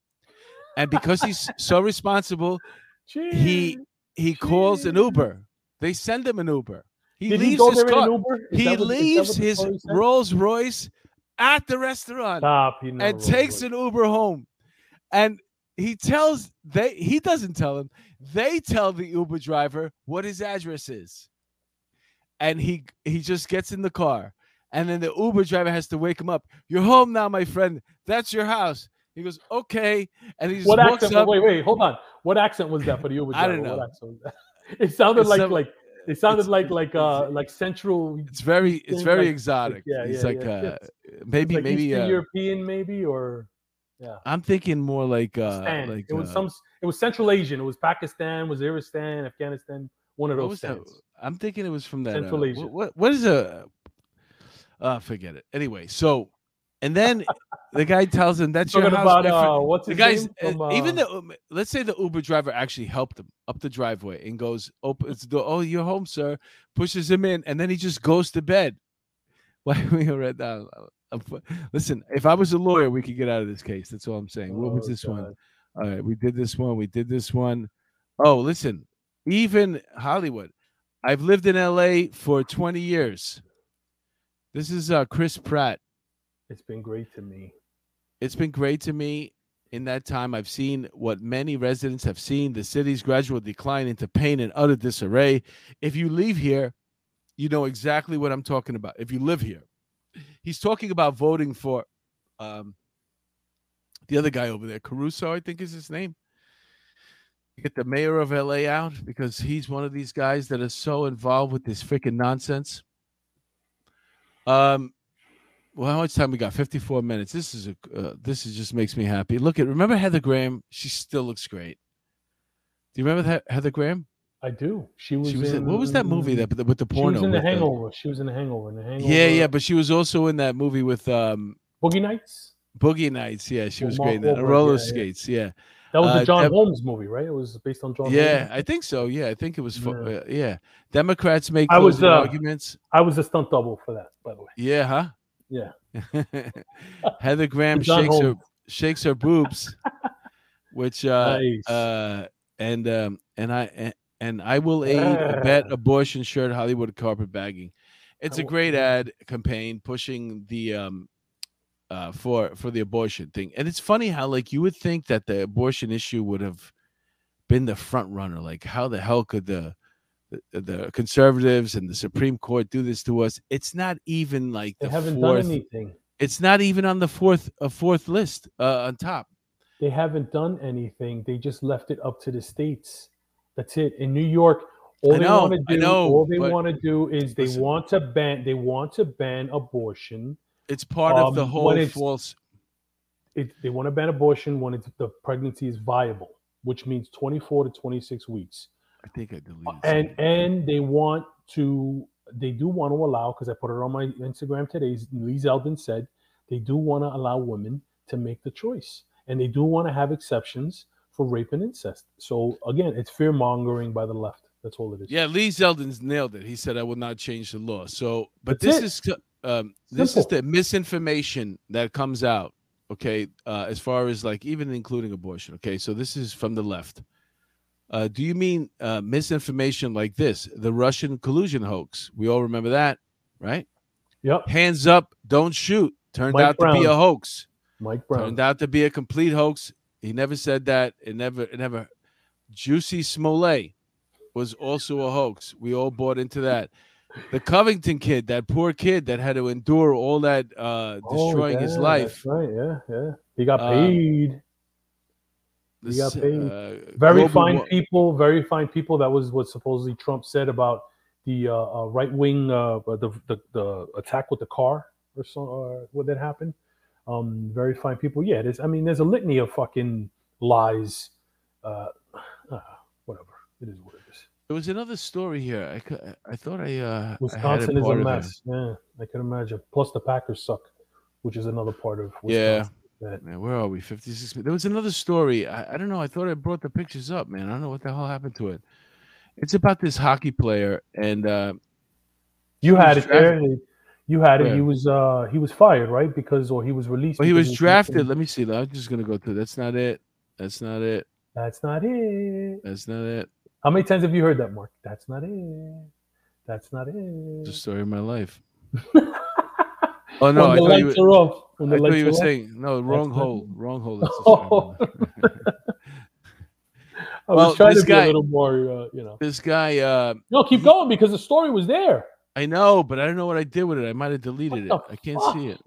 and because he's so responsible, he Cheers. he calls an Uber. They send him an Uber. He Did leaves he his car. an Uber? He that what- is that leaves his said? Rolls Royce at the restaurant Stop. He and rode takes Royce. an Uber home. And he tells they he doesn't tell him. They tell the Uber driver what his address is. And he he just gets in the car. And then the Uber driver has to wake him up. You're home now, my friend. That's your house. He goes, okay. And he just What walks accent? up. Wait, wait, hold on. What accent was that for you? I don't know. accent was that? It sounded It's like some- like it sounded it's- like like uh like central It's very it's very like- exotic. yeah, He's yeah, like yeah. uh It's- maybe like maybe uh, European maybe or yeah. I'm thinking more like uh Stan. like it was uh, some it was Central Asian. It was Pakistan, Waziristan, Afghanistan, one of those stands. I'm thinking it was from that. Central uh, Asia. What, what what is a? Uh, forget it. Anyway, so and then the guy tells him that's your Talking house. about uh, what's the guy's uh, even uh, the um, let's say the Uber driver actually helped him up the driveway and goes opens the door. Oh, you're home, sir. Pushes him in, and then he just goes to bed. Why we read that? Listen, if I was a lawyer, we could get out of this case. That's all I'm saying. what was oh, this one? All right, we did this one. We did this one. Oh, listen, even Hollywood. I've lived in LA for 20 years. This is uh, Chris Pratt. It's been great to me. It's been great to me. In that time, I've seen what many residents have seen the city's gradual decline into pain and utter disarray. If you leave here, you know exactly what I'm talking about. If you live here, he's talking about voting for um, the other guy over there, Caruso, I think is his name. Get the mayor of LA out because he's one of these guys that is so involved with this freaking nonsense. Um, well, how much time we got? Fifty-four minutes. This is a uh, this is just makes me happy. Look at remember Heather Graham? She still looks great. Do you remember that Heather Graham? I do. She was, She was in, in, what was that movie that with the porn? She was in the Hangover. She was in the Hangover. In the Hangover. yeah, yeah, but she was also in that movie with um Boogie Nights. Boogie Nights. Yeah, she was Mark great in that. Wahlberg, Roller yeah, yeah. skates. Yeah. That was Uh, the John Deb- Holmes movie, right? It was based on John. Yeah, Holmes. I think so. Yeah, I think it was. For, Yeah. uh, yeah, Democrats make I was, uh, arguments. I was a stunt double for that, by the way. Yeah, huh? Yeah. Heather Graham shakes her shakes her boobs, which uh, Nice. uh, and um, and I and, and I will aid a bet abortion shirt Hollywood carpet bagging. It's a great ad campaign pushing the um uh for for the abortion thing. And it's funny how like you would think that the abortion issue would have been the front runner. Like how the hell could the the, the conservatives and the Supreme Court do this to us? It's not even like They the haven't fourth. done anything. It's not even on the fourth a fourth list uh, on top. They haven't done anything. They just left it up to the states. That's it. In New York, all I they want to do, know, all they want to do is they listen. want to ban. They want to ban abortion. It's part of the Um, whole false. It, they want to ban abortion when it's, the pregnancy is viable, which means 24 to 26 weeks. I think I deleted. and something. and they want to they do want to allow because i put it on my instagram today lee zeldin said they do want to allow women to make the choice and they do want to have exceptions for rape and incest so again it's fear mongering by the left that's all it is yeah, Lee Zeldin's nailed it. He said I will not change the law. So, but That's this it. is um, this is the misinformation that comes out. Okay, uh, as far as like even including abortion. Okay, so this is from the left. Uh, do you mean uh, misinformation like this? The Russian collusion hoax. We all remember that, right? yep Hands up, don't shoot. Turned Mike out to be a hoax. mike brown Turned out to be a complete hoax. He never said that. It never, it never. Jussie Smollett was also a hoax. We all bought into that. The Covington kid, that poor kid that had to endure all that uh, Oh, destroying his life. that's right yeah yeah he got Um, paid This, he got paid. uh, very fine wa- people, very fine people. That was what supposedly Trump said about the uh, uh, right wing, uh, the, the the attack with the car or so, uh, what that happened. Um, very fine people. Yeah, there's. I mean, there's a litany of fucking lies. Uh, uh, whatever. It is what it is. There was another story here. I, I thought I uh, I Wisconsin it is a part of it. mess. Yeah, I can imagine. Plus, the Packers suck, which is another part of Yeah. Man, where are we? 56. There was another story. I, I don't know. I thought I brought the pictures up, man. I don't know what the hell happened to it. It's about this hockey player, and uh, You had it there. You had it. Where? He was uh he was fired, right? Because or he was released. well, he was drafted. Let me see. I'm just gonna go through. That's not it. That's not it. That's not it. That's not it. How many times have you heard that, Mark? That's not it. That's not it. It's the story of my life. Oh no, I thought you were, off. I thought you were saying no. Wrong not hole. Wrong hole. That's Oh. story of my life. I was well, trying to be a little more, uh, you know. this guy. Uh, No, keep going because the story was there. I know, but I don't know what I did with it. I might have deleted it. The I can't see it.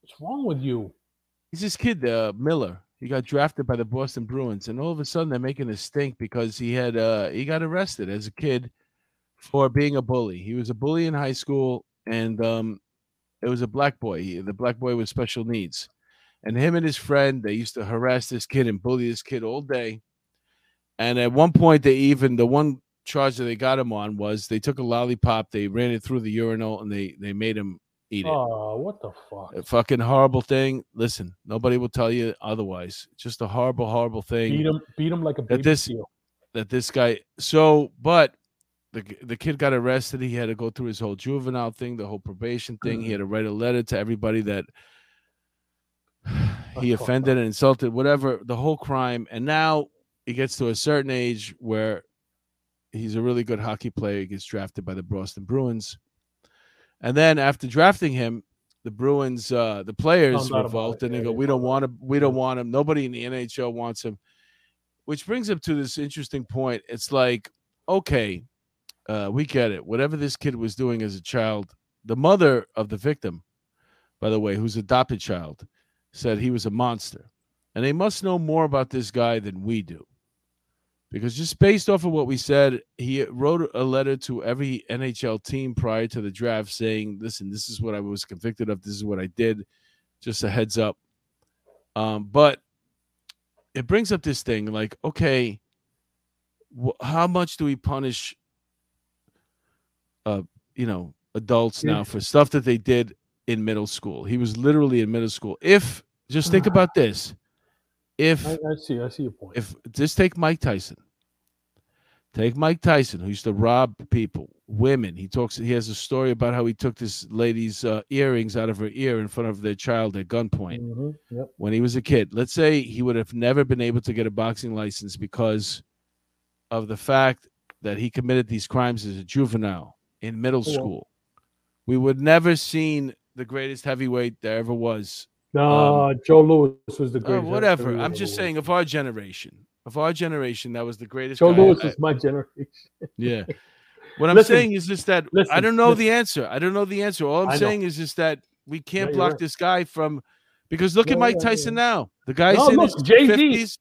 What's wrong with you? He's this kid, uh, Miller. He got drafted by the Boston Bruins, and all of a sudden they're making a stink because he had uh, he got arrested as a kid for being a bully. He was a bully in high school, and um, it was a black boy. He, the black boy with special needs, and him and his friend they used to harass this kid and bully this kid all day. And at one point, they even the one charge that they got him on was they took a lollipop, they ran it through the urinal, and they they made him eat it Oh, what the fuck? a fucking horrible thing. Listen, nobody will tell you otherwise. Just a horrible, horrible thing Beat him, beat him like a baby this- seal. that this guy. So, but the the kid got arrested. He had to go through his whole juvenile thing, the whole probation thing. He had to write a letter to everybody that he offended and insulted, whatever the whole crime. And now he gets to a certain age where he's a really good hockey player. He gets drafted by the Boston Bruins, and then after drafting him, the Bruins, uh, the players revolt and they Yeah, go, "We don't want him. We don't want him. Nobody in the NHL wants him." Which brings up to this interesting point. It's like, okay, uh, we get it. Whatever this kid was doing as a child, the mother of the victim, by the way, whose adopted child, said he was a monster. And they must know more about this guy than we do. Because just based off of what we said, he wrote a letter to every NHL team prior to the draft saying, listen, this is what I was convicted of. This is what I did. Just a heads up. Um, but it brings up this thing like, okay, wh- how much do we punish, uh, you know, adults now for stuff that they did in middle school? He was literally in middle school. If just think Ah. about this, if I, I see. I see your point. if just take Mike Tyson. Take Mike Tyson, who used to rob people, women. He talks. He has a story about how he took this lady's uh, earrings out of her ear in front of their child at gunpoint Mhm, Yep. when he was a kid. Let's say he would have never been able to get a boxing license because of the fact that he committed these crimes as a juvenile in middle Oh, well. school. We would never seen the greatest heavyweight there ever was. No, Joe Louis was the greatest. Um, uh, whatever. I'm just saying, of our generation, of our generation, that was the greatest. Joe guy. Louis I- was my generation. Yeah. What I'm Listen, saying is just that I don't know listen. the answer. I don't know the answer. All I'm I know. saying is just that we can't you're block right. this guy from because look Yeah, at Mike yeah, Tyson yeah. now. The guy's No, in look, his Jay-Z. 50s.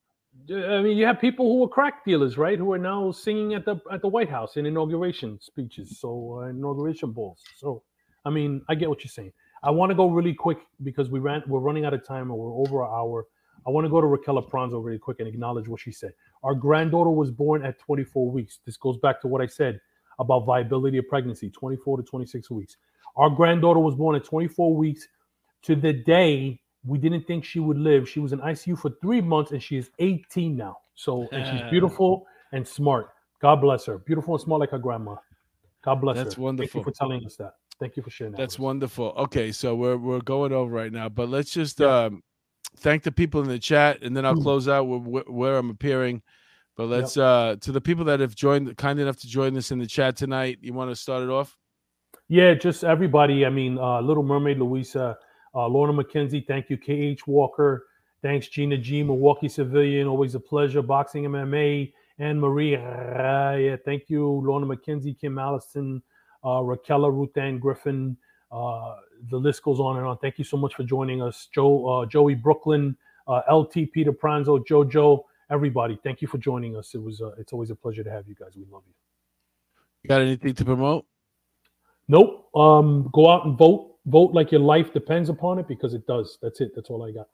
I mean, you have people who are crack dealers, right? Who are now singing at the at the White House in inauguration speeches, so uh, inauguration balls. So, I mean, I get what you're saying. I want to go really quick because we ran, we're running out of time, and we're over an hour. I want to go to Raquel Pranzo really quick and acknowledge what she said. Our granddaughter was born at 24 weeks. This goes back to what I said about viability of pregnancy, 24 to 26 weeks. Our granddaughter was born at 24 weeks. To the day we didn't think she would live. She was in ICU for three months, and she is 18 now. So, and she's beautiful and smart. God bless her. Beautiful and smart like her grandma. God bless That's her. wonderful. Thank you for telling us that. Thank you for sharing that. That's wonderful. Okay, so we're we're going over right now, but let's just Yeah. um thank the people in the chat, and then I'll Mm. close out with where I'm appearing. But let's uh to the people that have joined, kind enough to join us in the chat tonight. You want to start it off? Yeah, just everybody. I mean, uh, Little Mermaid, Louisa, uh, Lorna McKenzie. Thank you, KH Walker. Thanks, Gina G, Milwaukee Civilian. Always a pleasure. Boxing MMA. And Marie Raya. Thank you, Lorna McKenzie, Kim Allison, uh, Raquel Ruth Ann Griffin. Uh, the list goes on and on. Thank you so much for joining us, Joe, uh, Joey Brooklyn, uh, LT, Peter Pranzo, JoJo, everybody. Thank you for joining us. It was, uh, it's always a pleasure to have you guys. We love you. You got anything to promote? Nope. Um, go out and vote. Vote like your life depends upon it because it does. That's it. That's all I got.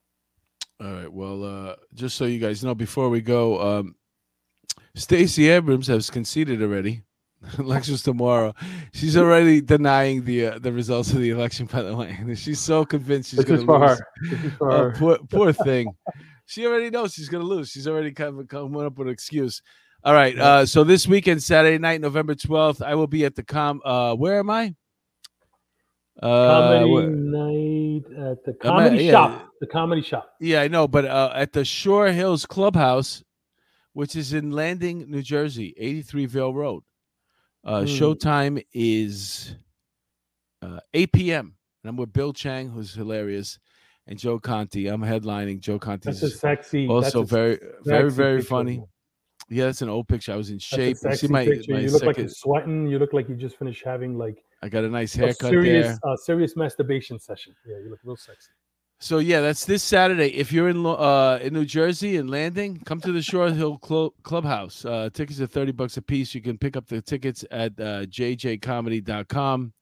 All right. Well, uh, just so you guys know, before we go, um, Stacey Abrams has conceded already. Elections tomorrow. She's already denying the uh, the results of the election. By the way, she's so convinced she's going to lose. her. For her. poor, poor thing. She already knows she's going to lose. She's already kind of coming up with an excuse. All right. Uh, so this weekend, Saturday night, November twelfth, I will be at the com. Uh, where am I? Uh, Comedy where- night at the I'm at- comedy yeah. shop. The comedy shop. Yeah, I know, but uh, at the Shore Hills Clubhouse, which is in Landing, New Jersey, 83 Vale Road. Uh, Hmm. Showtime is uh, 8 p.m. And I'm with Bill Chang, who's hilarious, and Joe Conti. I'm headlining. Joe Conti That's a is sexy. also very, very, sexy very picture. funny. Yeah, that's an old picture. I was in shape. You see my, my You look like you're sweating. You look like you just finished having like I got a nice a haircut serious, there. uh, serious masturbation session. Yeah, you look real sexy. So yeah, that's this Saturday. If you're in uh in New Jersey and Landing, come to the Shore Hill Clo- Clubhouse. Uh, tickets are thirty bucks a piece. You can pick up the tickets at uh, jjcomedy.com.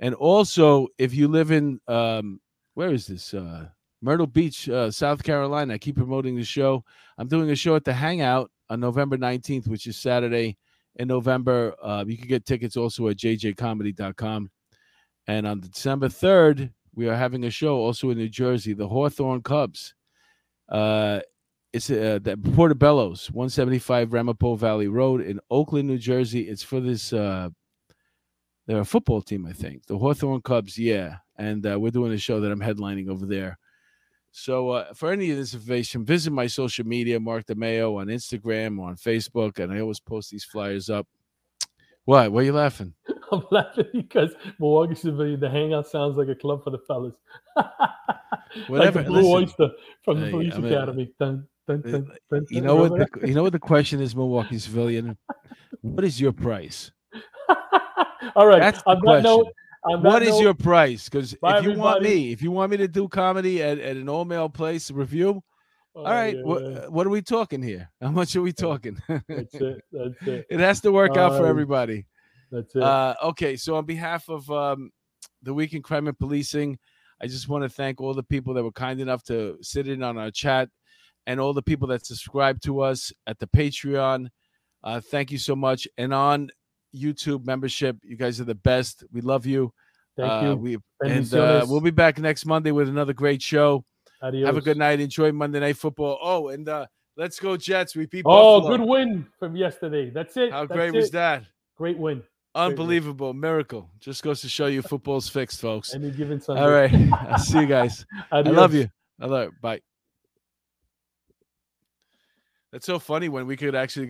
And also, if you live in um, where is this? Uh, Myrtle Beach, uh, South Carolina. I keep promoting the show. I'm doing a show at the Hangout on November 19th, which is Saturday in November. Uh, you can get tickets also at jjcomedy.com. And on December 3rd, we are having a show also in New Jersey, the Hawthorne Cubs. Uh, it's uh, the Portobello's, 175 Ramapo Valley Road in Oakland, New Jersey. It's for this, uh, they're a football team, I think. The Hawthorne Cubs, yeah. And uh, we're doing a show that I'm headlining over there. So uh, for any of this information, visit my social media, Mark DeMeo on Instagram or on Facebook, and I always post these flyers up. What? Why are you laughing? I'm laughing because Milwaukee Civilian, the hangout sounds like a club for the fellas. Whatever, Like the Blue listen. Oyster from the Hey, Police I mean, Academy. Dun, dun, uh, dun, You know what? The, you know what the question is, Milwaukee civilian. What is your price? All right. That's the on that question. note, on that What is note, your price? Because if you want me, if you want me to do comedy at, at an all male place revue, Oh, all right. yeah, What, yeah. what are we talking here? How much are we talking? That's it. That's it. it has to work out for Um, everybody. That's it. Uh, okay, so on behalf of um, the Week in Crime and Policing, I just want to thank all the people that were kind enough to sit in on our chat and all the people that subscribe to us at the Patreon. Uh, thank you so much. And on YouTube membership, you guys are the best. We love you. Thank uh, you. We, and uh, we'll be back next Monday with another great show. Adios. Have a good night. Enjoy Monday Night Football. Oh, and uh, let's go Jets. We beat Oh, Buffalo. good win from yesterday. That's it. How That's great was that? Great win. Unbelievable miracle. Just goes to show you football's fixed, folks. Any given Sunday. All right. I'll see you guys. I love you. I love Bye. That's so funny when we could actually go.